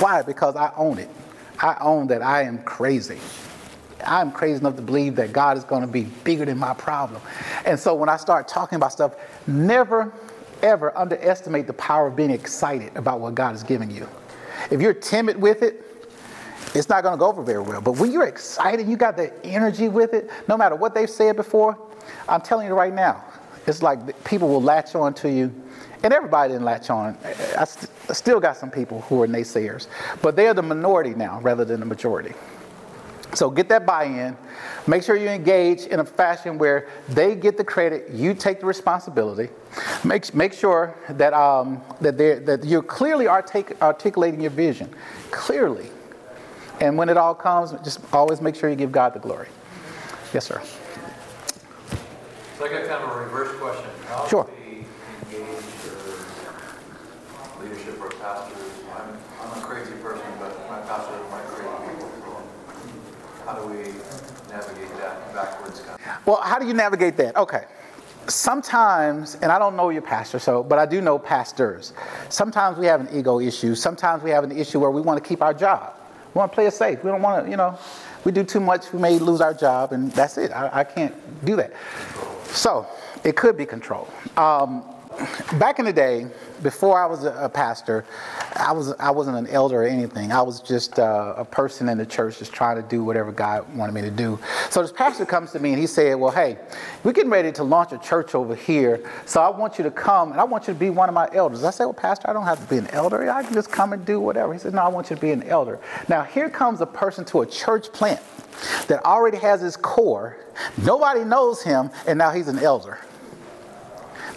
Why? Because I own it. I own that I am crazy. I'm crazy enough to believe that God is going to be bigger than my problem. And so when I start talking about stuff, never, ever underestimate the power of being excited about what God is giving you. If you're timid with it, it's not going to go over very well. But when you're excited, you got the energy with it, no matter what they've said before, I'm telling you right now, it's like people will latch on to you. And everybody didn't latch on. I, st- I still got some people who are naysayers, but they're the minority now rather than the majority. So get that buy-in. Make sure you engage in a fashion where they get the credit, you take the responsibility. Make, make sure that, um, that, that you're clearly artic- articulating your vision, clearly. And when it all comes, just always make sure you give God the glory. Yes, sir. So I got kind of a reverse question. How sure. do we engage leadership or pastors? I'm, I'm a crazy person, but my pastor is my crazy people. So how do we navigate that backwards? Kind of? Well, how do you navigate that? Okay. Sometimes, and I don't know your pastor, so but I do know pastors. Sometimes we have an ego issue. Sometimes we have an issue where we want to keep our job. We want to play it safe. We don't want to, you know, we do too much, we may lose our job, and that's it. I, I can't do that. So it could be control. Um, back in the day, before I was a, pastor, I was I wasn't an elder or anything. I was just uh, a person in the church, just trying to do whatever God wanted me to do. So this pastor comes to me and he said, "Well, hey, we're getting ready to launch a church over here, so I want you to come and I want you to be one of my elders." I said, "Well, pastor, I don't have to be an elder. I can just come and do whatever." He said, "No, I want you to be an elder." Now here comes a person to a church plant that already has his core. Nobody knows him, and now he's an elder.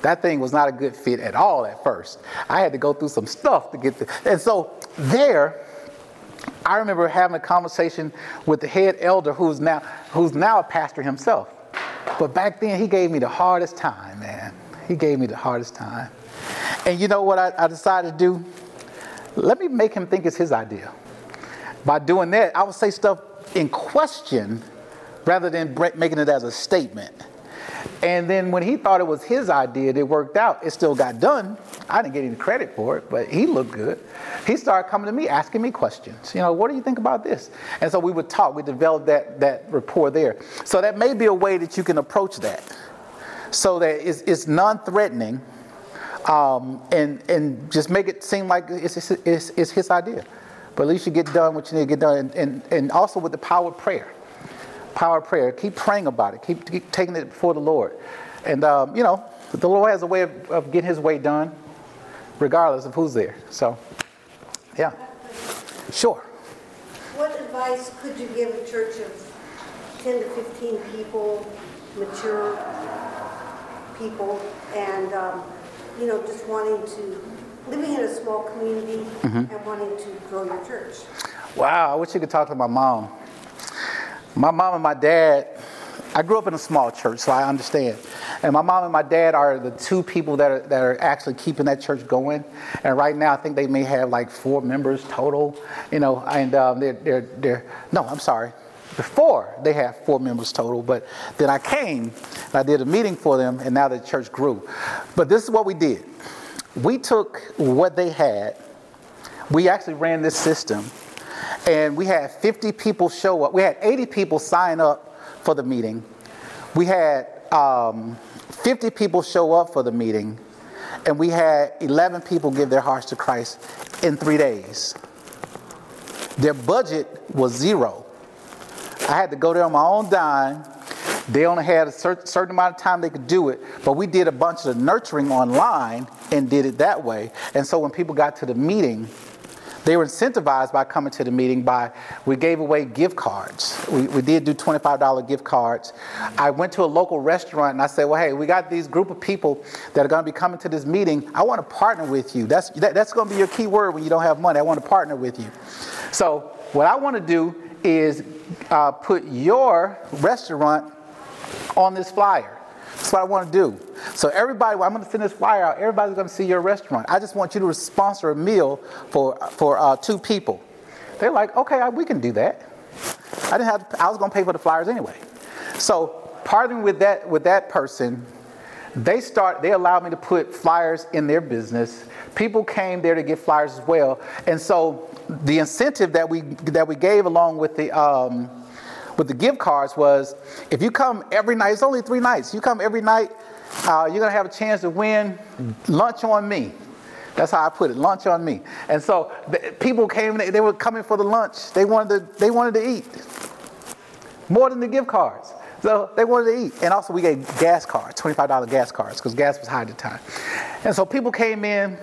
That thing was not a good fit at all at first. I had to go through some stuff to get there. And so there, I remember having a conversation with the head elder who's now who's now a pastor himself. But back then he gave me the hardest time, man. He gave me the hardest time. And you know what I, I decided to do? Let me make him think it's his idea. By doing that, I would say stuff in question rather than making it as a statement. And then when he thought it was his idea, it worked out. It still got done. I didn't get any credit for it, but he looked good. He started coming to me, asking me questions. You know, what do you think about this? And so we would talk. We developed that that rapport there. So that may be a way that you can approach that, so that it's, it's non-threatening, um, and and just make it seem like it's, it's, it's his idea. But at least you get done what you need to get done, and, and, and also with the power of prayer power of prayer. Keep praying about it. Keep, keep taking it before the Lord. And, um, you know, the Lord has a way of, of, getting his way done, regardless of who's there. So, yeah. Sure. What advice could you give a church of 10 to 15 people, mature people, and, um, you know, just wanting to, living in a small community mm-hmm. and wanting to grow your church? Wow, I wish you could talk to my mom. My mom and my dad, I grew up in a small church, so I understand. And my mom and my dad are the two people that are, that are actually keeping that church going. And right now, I think they may have like four members total, you know, and um, they're, they're, they're, no, I'm sorry. Before they have four members total, but then I came, and I did a meeting for them, and now the church grew. But this is what we did we took what they had, we actually ran this system and we had 50 people show up. We had 80 people sign up for the meeting. We had um, 50 people show up for the meeting, and we had 11 people give their hearts to Christ in three days. Their budget was zero. I had to go there on my own dime. They only had a certain, amount of time they could do it, but we did a bunch of nurturing online and did it that way. And so when people got to the meeting, they were incentivized by coming to the meeting by, we gave away gift cards. We, we did do $25 gift cards. I went to a local restaurant and I said, well, hey, we got these group of people that are going to be coming to this meeting. I want to partner with you. That's, that, that's going to be your key word when you don't have money. I want to partner with you. So what I want to do is uh, put your restaurant on this flyer. That's what I want to do. So everybody, I'm going to send this flyer out. Everybody's going to see your restaurant. I just want you to sponsor a meal for for uh, two people. They're like, okay, we can do that. I didn't have. I was going to pay for the flyers anyway. So partnering with that with that person, they start. They allowed me to put flyers in their business. People came there to get flyers as well, and so the incentive that we that we gave along with the. Um, with the gift cards was if you come every night, it's only three nights. You come every night, uh, you're gonna have a chance to win lunch on me. That's how I put it, lunch on me. And so the, people came, they, they were coming for the lunch. They wanted to, they wanted to eat more than the gift cards. So they wanted to eat. And also we gave gas cards, $25 gas cards, because gas was high at the time. And so people came in,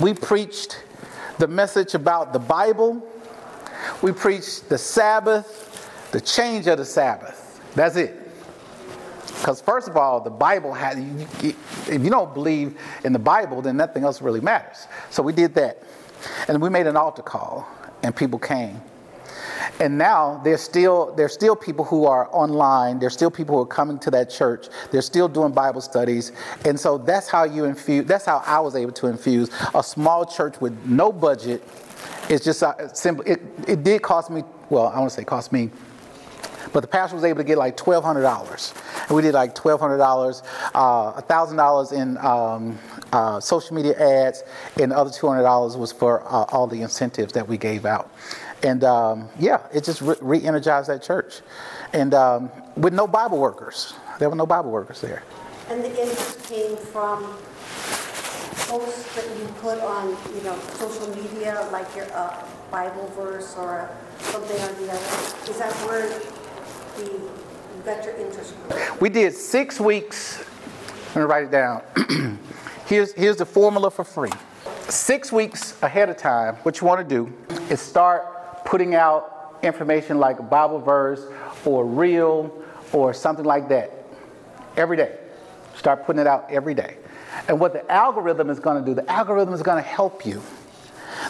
we preached the message about the Bible, we preached the Sabbath, the change of the Sabbath. That's it. Because first of all, the Bible had, if you don't believe in the Bible, then nothing else really matters. So we did that. And we made an altar call, and people came. And now there's still there's still people who are online. There's still people who are coming to that church. They're still doing Bible studies. And so that's how you infuse. That's how I was able to infuse a small church with no budget. It's just uh, simple. It, it did cost me. Well, I want to say cost me but the pastor was able to get like $1,200. And we did like $1,200, uh, $1,000 in um, uh, social media ads, and the other $200 was for uh, all the incentives that we gave out. And um, yeah, it just re energized that church. And um, with no Bible workers, there were no Bible workers there. And the interest came from posts that you put on, you know, social media, like your uh, Bible verse or something or the other. Is that where We did six weeks. I'm gonna write it down. here's here's the formula for free. Six weeks ahead of time, what you want to do is start putting out information like Bible verse or real or something like that every day. Start putting it out every day. And what the algorithm is going to do, the algorithm is going to help you.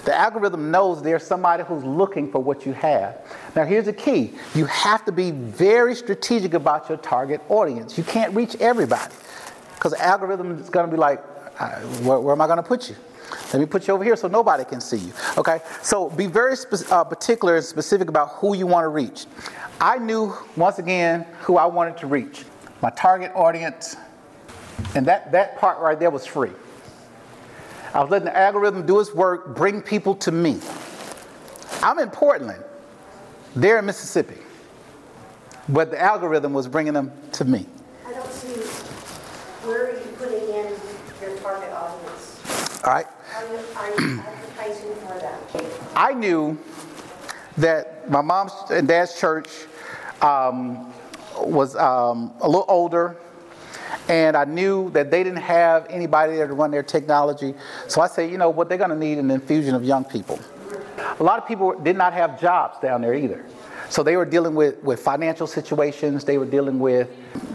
The algorithm knows there's somebody who's looking for what you have. Now, here's the key you have to be very strategic about your target audience. You can't reach everybody because the algorithm is going to be like, uh, where, where am I going to put you? Let me put you over here so nobody can see you. Okay? So be very spe- uh, particular and specific about who you want to reach. I knew, once again, who I wanted to reach my target audience, and that, that part right there was free. I was letting the algorithm do its work, bring people to me. I'm in Portland, they're in Mississippi, but the algorithm was bringing them to me. I don't see where are you putting in your target audience? All right. Are you, are you advertising for that? I knew that my mom's and dad's church um, was um, a little older, and I knew that they didn't have anybody there to run their technology. So I said, you know what, they're going to need an infusion of young people. A lot of people did not have jobs down there either. So they were dealing with, with financial situations, they were dealing with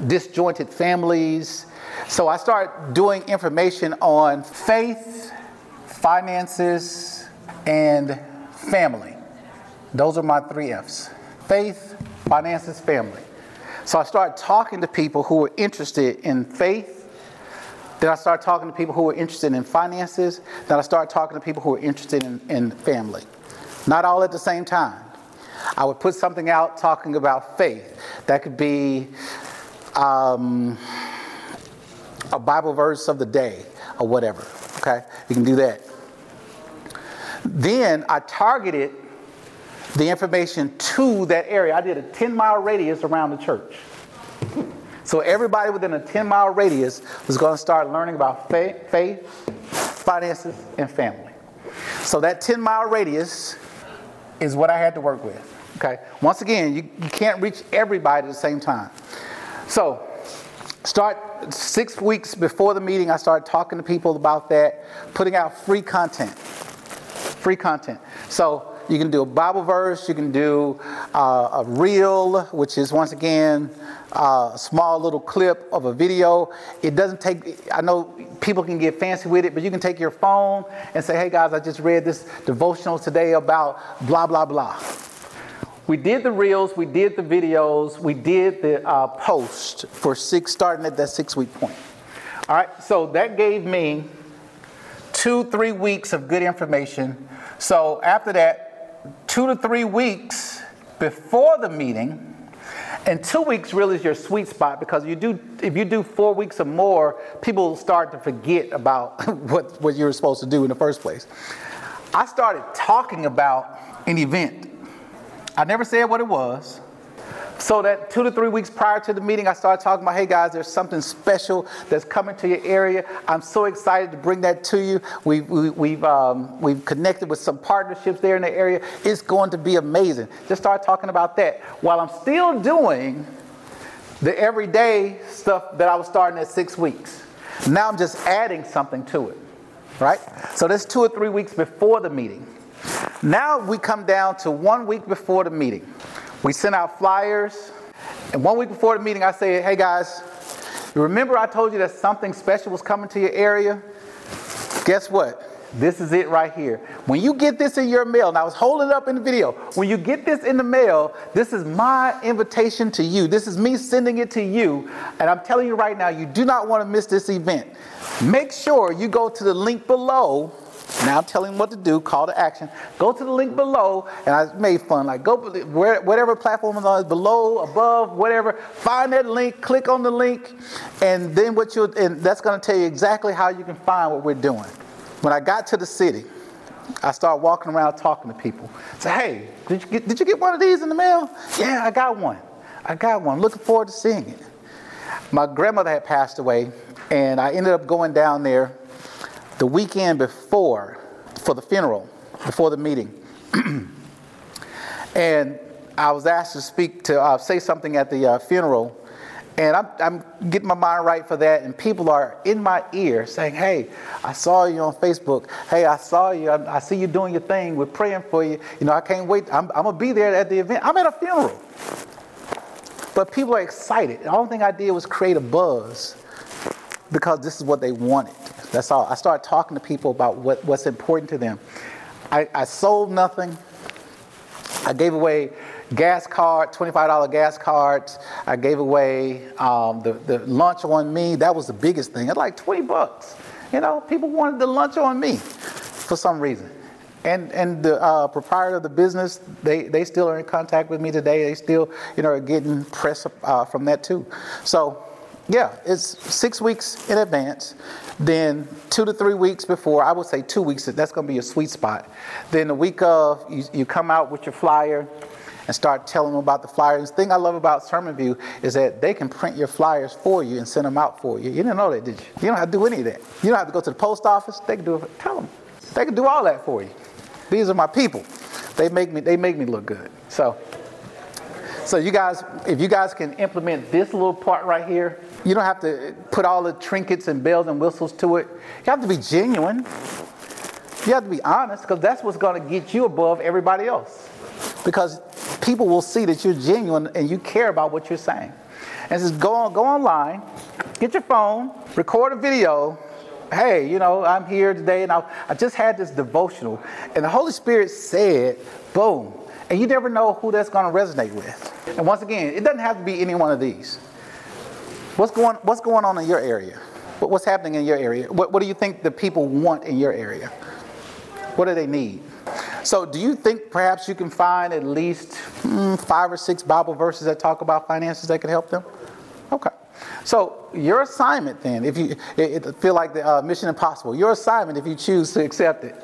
disjointed families. So I started doing information on faith, finances, and family. Those are my three F's faith, finances, family. So I started talking to people who were interested in faith. Then I started talking to people who were interested in finances. Then I started talking to people who were interested in, in family. Not all at the same time. I would put something out talking about faith. That could be um, a Bible verse of the day or whatever. Okay? You can do that. Then I targeted the information to that area. I did a 10 mile radius around the church. So everybody within a 10 mile radius was going to start learning about faith, faith, finances, and family. So that 10 mile radius is what I had to work with. Okay. Once again, you, you can't reach everybody at the same time. So start six weeks before the meeting, I started talking to people about that, putting out free content. Free content. So you can do a Bible verse, you can do uh, a reel, which is once again uh, a small little clip of a video. It doesn't take, I know people can get fancy with it, but you can take your phone and say, hey guys, I just read this devotional today about blah, blah, blah. We did the reels, we did the videos, we did the uh, post for six, starting at that six week point. All right, so that gave me two, three weeks of good information. So after that, two to three weeks before the meeting, and two weeks really is your sweet spot because you do if you do four weeks or more, people start to forget about what, what you were supposed to do in the first place. I started talking about an event I never said what it was. So that two to three weeks prior to the meeting, I started talking about, hey guys, there's something special that's coming to your area. I'm so excited to bring that to you. We've, we, we have um, we've connected with some partnerships there in the area. It's going to be amazing. Just start talking about that while I'm still doing the everyday stuff that I was starting at six weeks. Now I'm just adding something to it, right? So that's two or three weeks before the meeting. Now we come down to one week before the meeting. We sent out flyers, and one week before the meeting, I said, hey guys, remember I told you that something special was coming to your area? Guess what? This is it right here. When you get this in your mail, and I was holding it up in the video, when you get this in the mail, this is my invitation to you. This is me sending it to you. And I'm telling you right now, you do not want to miss this event. Make sure you go to the link below now telling them what to do, call to action. Go to the link below, and I made fun. Like go where, whatever platform is on below, above, whatever. Find that link, click on the link, and then what you and that's going to tell you exactly how you can find what we're doing. When I got to the city, I started walking around talking to people. Say, hey, did you get, did you get one of these in the mail? Yeah, I got one. I got one. Looking forward to seeing it. My grandmother had passed away, and I ended up going down there the weekend before for the funeral, before the meeting. and I was asked to speak to uh, say something at the uh, funeral, and I'm, I'm, getting my mind right for that. And people are in my ear saying, "Hey, I saw you on Facebook. Hey, I saw you. I, I see you doing your thing. We're praying for you. You know, I can't wait. I'm, I'm gonna be there at the event. I'm at a funeral." But people are excited. The only thing I did was create a buzz because this is what they wanted. That's all. I started talking to people about what, what's important to them. I, I sold nothing. I gave away gas card, $25 gas cards. I gave away um, the, the lunch on me. That was the biggest thing. It's like 20 bucks. You know, people wanted the lunch on me for some reason. And, and the uh, proprietor of the business, they, they still are in contact with me today. They still, you know, are getting press uh, from that too. So yeah, it's six weeks in advance. Then two to three weeks before, I would say two weeks, that's going to be a sweet spot. Then the week of, you, you come out with your flyer and start telling them about the flyers. The thing I love about SermonView is that they can print your flyers for you and send them out for you. You didn't know that, did you? You don't have to do any of that. You don't have to go to the post office. They can do it. Tell them. They can do all that for you. These are my people. They make me. They make me look good. So. So you guys, if you guys can implement this little part right here, you don't have to put all the trinkets and bells and whistles to it. You have to be genuine. You have to be honest because that's what's going to get you above everybody else. Because people will see that you're genuine and you care about what you're saying. And says, go on, go online, get your phone, record a video. Hey, you know, I'm here today and I, I just had this devotional. And the Holy Spirit said, boom. And you never know who that's going to resonate with. And once again, it doesn't have to be any one of these. What's going, what's going on in your area? What's happening in your area? What, what do you think the people want in your area? What do they need? So, do you think perhaps you can find at least mm, five or six Bible verses that talk about finances that could help them? Okay. So, your assignment then, if you it, it feel like the uh, Mission Impossible, your assignment, if you choose to accept it,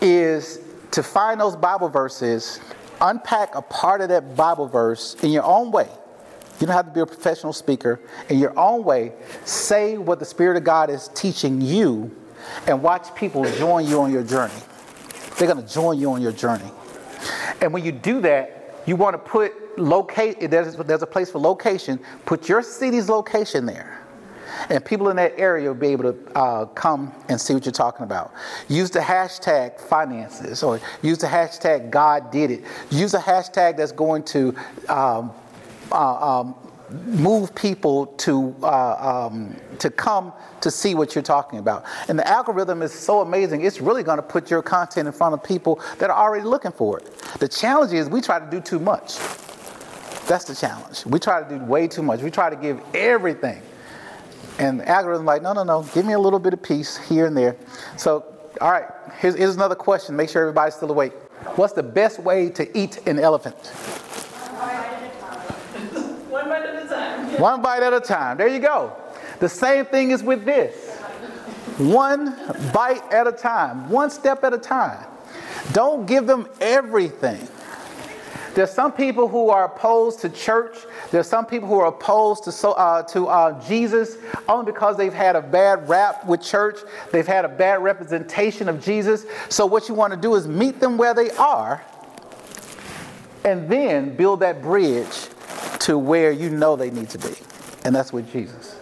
is to find those Bible verses, unpack a part of that Bible verse in your own way you don't have to be a professional speaker. In your own way, say what the Spirit of God is teaching you and watch people join you on your journey. They're going to join you on your journey. And when you do that, you want to put locate there's, there's a place for location, put your city's location there. And people in that area will be able to uh, come and see what you're talking about. Use the hashtag finances or use the hashtag God did it. Use a hashtag that's going to um, uh, um, move people to uh, um, to come to see what you're talking about. And the algorithm is so amazing; it's really going to put your content in front of people that are already looking for it. The challenge is we try to do too much. That's the challenge. We try to do way too much. We try to give everything. And the algorithm like, no, no, no, give me a little bit of peace here and there. So, all right, here's, here's another question. Make sure everybody's still awake. What's the best way to eat an elephant? One bite at a time. One bite at a time. There you go. The same thing is with this. One bite at a time, one step at a time. Don't give them everything. There's some people who are opposed to church. There's some people who are opposed to, so, uh, to uh, Jesus only because they've had a bad rap with church. They've had a bad representation of Jesus. So, what you want to do is meet them where they are and then build that bridge to where you know they need to be. And that's with Jesus.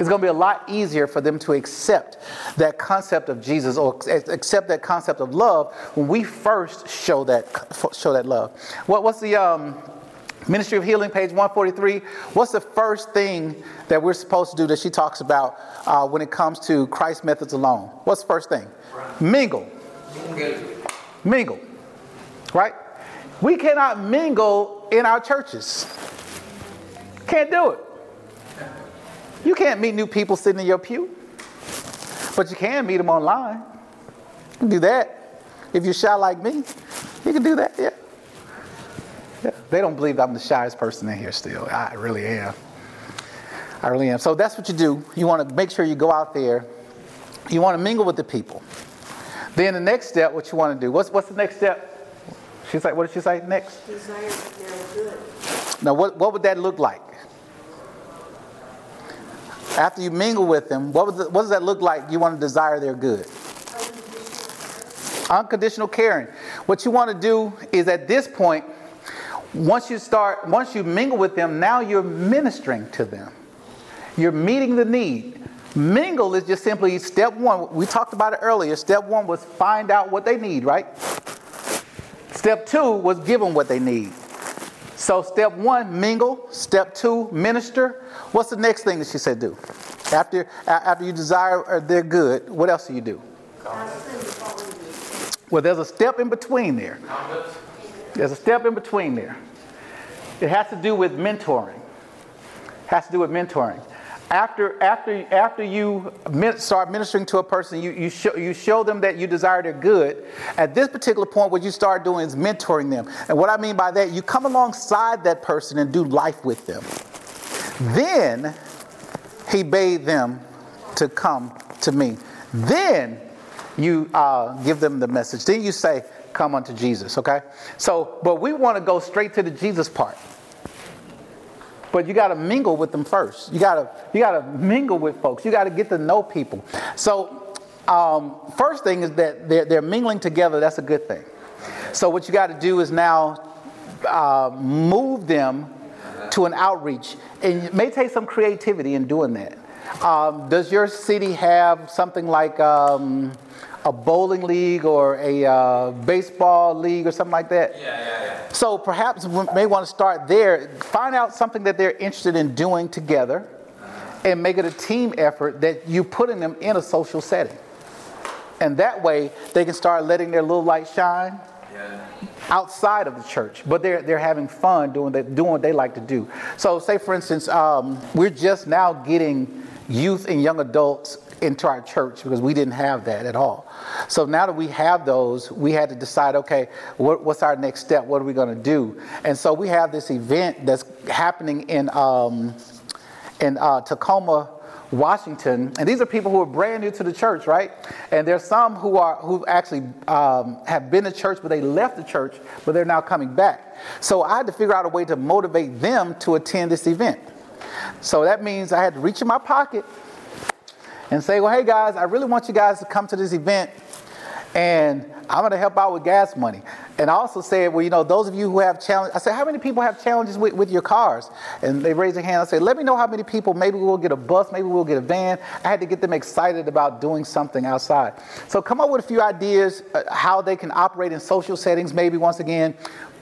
It's going to be a lot easier for them to accept that concept of Jesus or accept that concept of love when we first show that show that love. What, what's the um, Ministry of Healing, page 143? What's the first thing that we're supposed to do that she talks about uh, when it comes to Christ methods alone? What's the first thing? Mingle. Mingle. Right? We cannot mingle in our churches. Can't do it. You can't meet new people sitting in your pew, but you can meet them online. You can do that. If you're shy like me, you can do that, yeah. yeah. They don't believe I'm the shyest person in here still. I really am. I really am. So that's what you do. You want to make sure you go out there. You want to mingle with the people. Then the next step, what you want to do, what's, what's the next step? She's like, what did she say next? Desire they're good. Now, what, what would that look like? After you mingle with them, what, the, what does that look like? You want to desire their good. Unconditional caring. What you want to do is at this point, once you start, once you mingle with them, now you're ministering to them. You're meeting the need. Mingle is just simply step one. We talked about it earlier. Step one was find out what they need, right? Step two was give them what they need. So, step one, mingle. Step two, minister. What's the next thing that she said do? After, after you desire uh, their good, what else do you do? Well, there's a step in between there. There's a step in between there. It has to do with mentoring. It has to do with mentoring after, after, after you start ministering to a person, you, you, show, you show them that you desire their good. At this particular point, what you start doing is mentoring them. And what I mean by that, you come alongside that person and do life with them. Then he bade them to come to me. Then you uh, give them the message. Then you say, Come unto Jesus, okay? So, but we want to go straight to the Jesus part. But you got to mingle with them first. You got to you got to mingle with folks. You got to get to know people. So um, first thing is that they're, they're mingling together. That's a good thing. So what you got to do is now uh, move them to an outreach, and it may take some creativity in doing that. Um, does your city have something like um, a bowling league or a uh, baseball league or something like that? Yeah, yeah, yeah. So perhaps we may want to start there. Find out something that they're interested in doing together and make it a team effort that you putting them in a social setting. And that way they can start letting their little light shine yeah. outside of the church. But they're, they're having fun doing, the, doing what they like to do. So, say for instance, um, we're just now getting youth and young adults into our church because we didn't have that at all. So now that we have those, we had to decide okay, what, what's our next step? What are we going to do? And so we have this event that's happening in, um, in uh, Tacoma. Washington, and these are people who are brand new to the church, right? And there's some who are who actually um, have been to church, but they left the church, but they're now coming back. So I had to figure out a way to motivate them to attend this event. So that means I had to reach in my pocket and say, well, hey guys, I really want you guys to come to this event and I'm going to help out with gas money. And I also said, well, you know, those of you who have challenges, I said, how many people have challenges with, with your cars? And they raised their hand. I said, let me know how many people. Maybe we'll get a bus. Maybe we'll get a van. I had to get them excited about doing something outside. So come up with a few ideas uh, how they can operate in social settings. Maybe once again,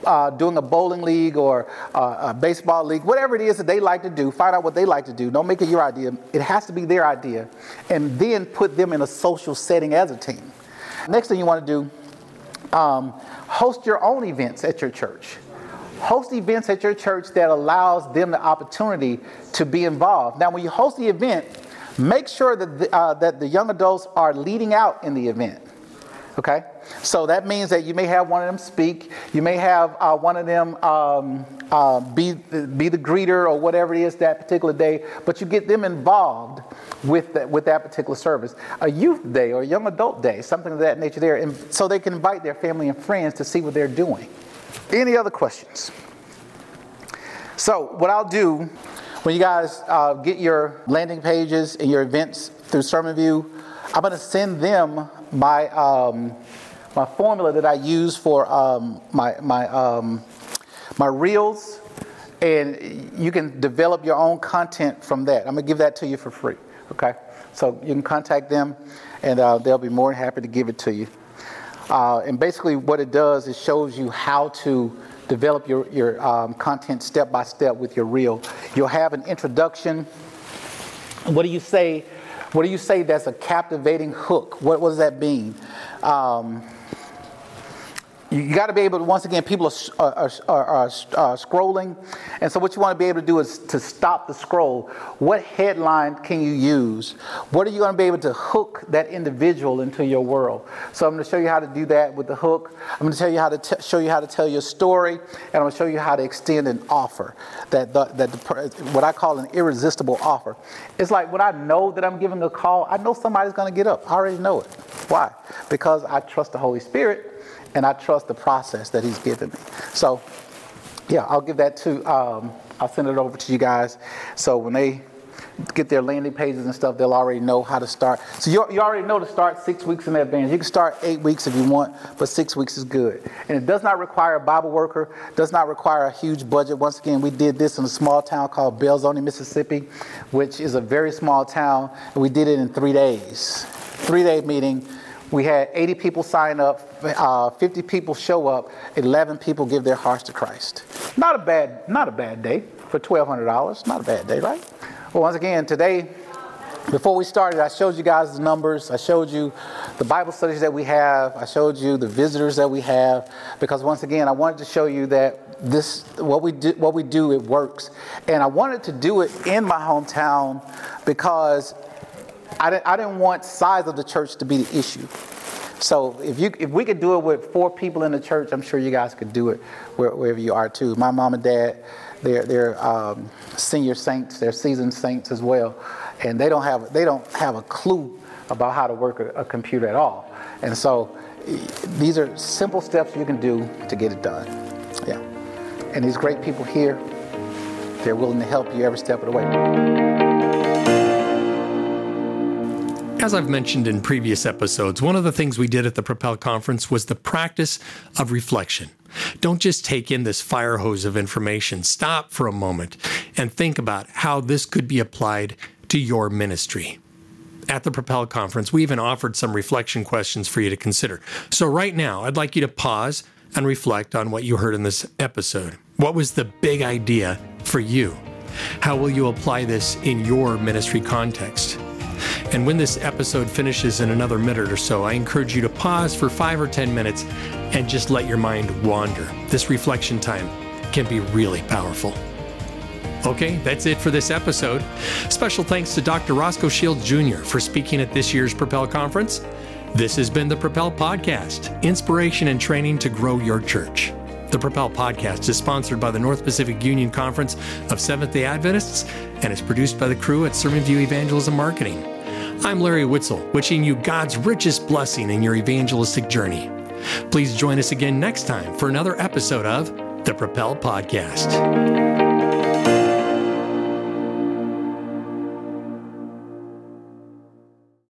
uh, doing a bowling league or uh, a baseball league, whatever it is that they like to do, find out what they like to do. Don't make it your idea. It has to be their idea. And then put them in a social setting as a team. Next thing you want to do, um, host your own events at your church. Host events at your church that allows them the opportunity to be involved. Now, when you host the event, make sure that the, uh, that the young adults are leading out in the event. Okay? So that means that you may have one of them speak. You may have uh, one of them um, uh, be, be the greeter or whatever it is that particular day, but you get them involved with that, with that particular service. A youth day or a young adult day, something of that nature there, and so they can invite their family and friends to see what they're doing. Any other questions? So, what I'll do when you guys uh, get your landing pages and your events through SermonView, I'm going to send them my um, my formula that I use for um, my my um, my reels, and you can develop your own content from that. I'm to give that to you for free. Okay, so you can contact them, and uh, they'll be more than happy to give it to you. Uh, and basically, what it does is shows you how to develop your, your um, content step by step with your reel. You'll have an introduction. What do you say? What do you say that's a captivating hook? What, what does that mean? Um, you got to be able to, once again, people are, are, are, are, scrolling. And so, what you want to be able to do is to stop the scroll. What headline can you use? What are you going to be able to hook that individual into your world? So, I'm going to show you how to do that with the hook. I'm going to tell you how to t- show you how to tell your story. And I'm going to show you how to extend an offer that, the, that the, what I call an irresistible offer. It's like when I know that I'm giving a call, I know somebody's going to get up. I already know it. Why? Because I trust the Holy Spirit and I trust the process that He's given me. So, yeah, I'll give that to, um, I'll send it over to you guys. So when they get their landing pages and stuff, they'll already know how to start. So you, you already know to start six weeks in advance. You can start eight weeks if you want, but six weeks is good. And it does not require a Bible worker, does not require a huge budget. Once again, we did this in a small town called Belzoni, Mississippi, which is a very small town, and we did it in three days. Three day meeting we had 80 people sign up, uh, 50 people show up, 11 people give their hearts to Christ. Not a bad, not a bad day for $1,200. Not a bad day, right? Well, once again, today, before we started, I showed you guys the numbers. I showed you the Bible studies that we have. I showed you the visitors that we have. Because once again, I wanted to show you that this, what we do, what we do, it works. And I wanted to do it in my hometown because I didn't, I didn't want size of the church to be the issue. So if you if we could do it with four people in the church, I'm sure you guys could do it wherever you are too. My mom and dad, they're they're um, senior saints, they're seasoned saints as well, and they don't have they don't have a clue about how to work a, a computer at all. And so these are simple steps you can do to get it done. Yeah, and these great people here, they're willing to help you every step of the way. As I've mentioned in previous episodes, one of the things we did at the Propel Conference was the practice of reflection. Don't just take in this fire hose of information. Stop for a moment and think about how this could be applied to your ministry. At the Propel Conference, we even offered some reflection questions for you to consider. So, right now, I'd like you to pause and reflect on what you heard in this episode. What was the big idea for you? How will you apply this in your ministry context? And when this episode finishes in another minute or so, I encourage you to pause for five or 10 minutes and just let your mind wander. This reflection time can be really powerful. Okay, that's it for this episode. Special thanks to Dr. Roscoe Shields Jr. for speaking at this year's Propel Conference. This has been the Propel Podcast inspiration and training to grow your church. The Propel Podcast is sponsored by the North Pacific Union Conference of Seventh day Adventists and is produced by the crew at SermonView Evangelism Marketing. I'm Larry Witzel, wishing you God's richest blessing in your evangelistic journey. Please join us again next time for another episode of the Propel Podcast.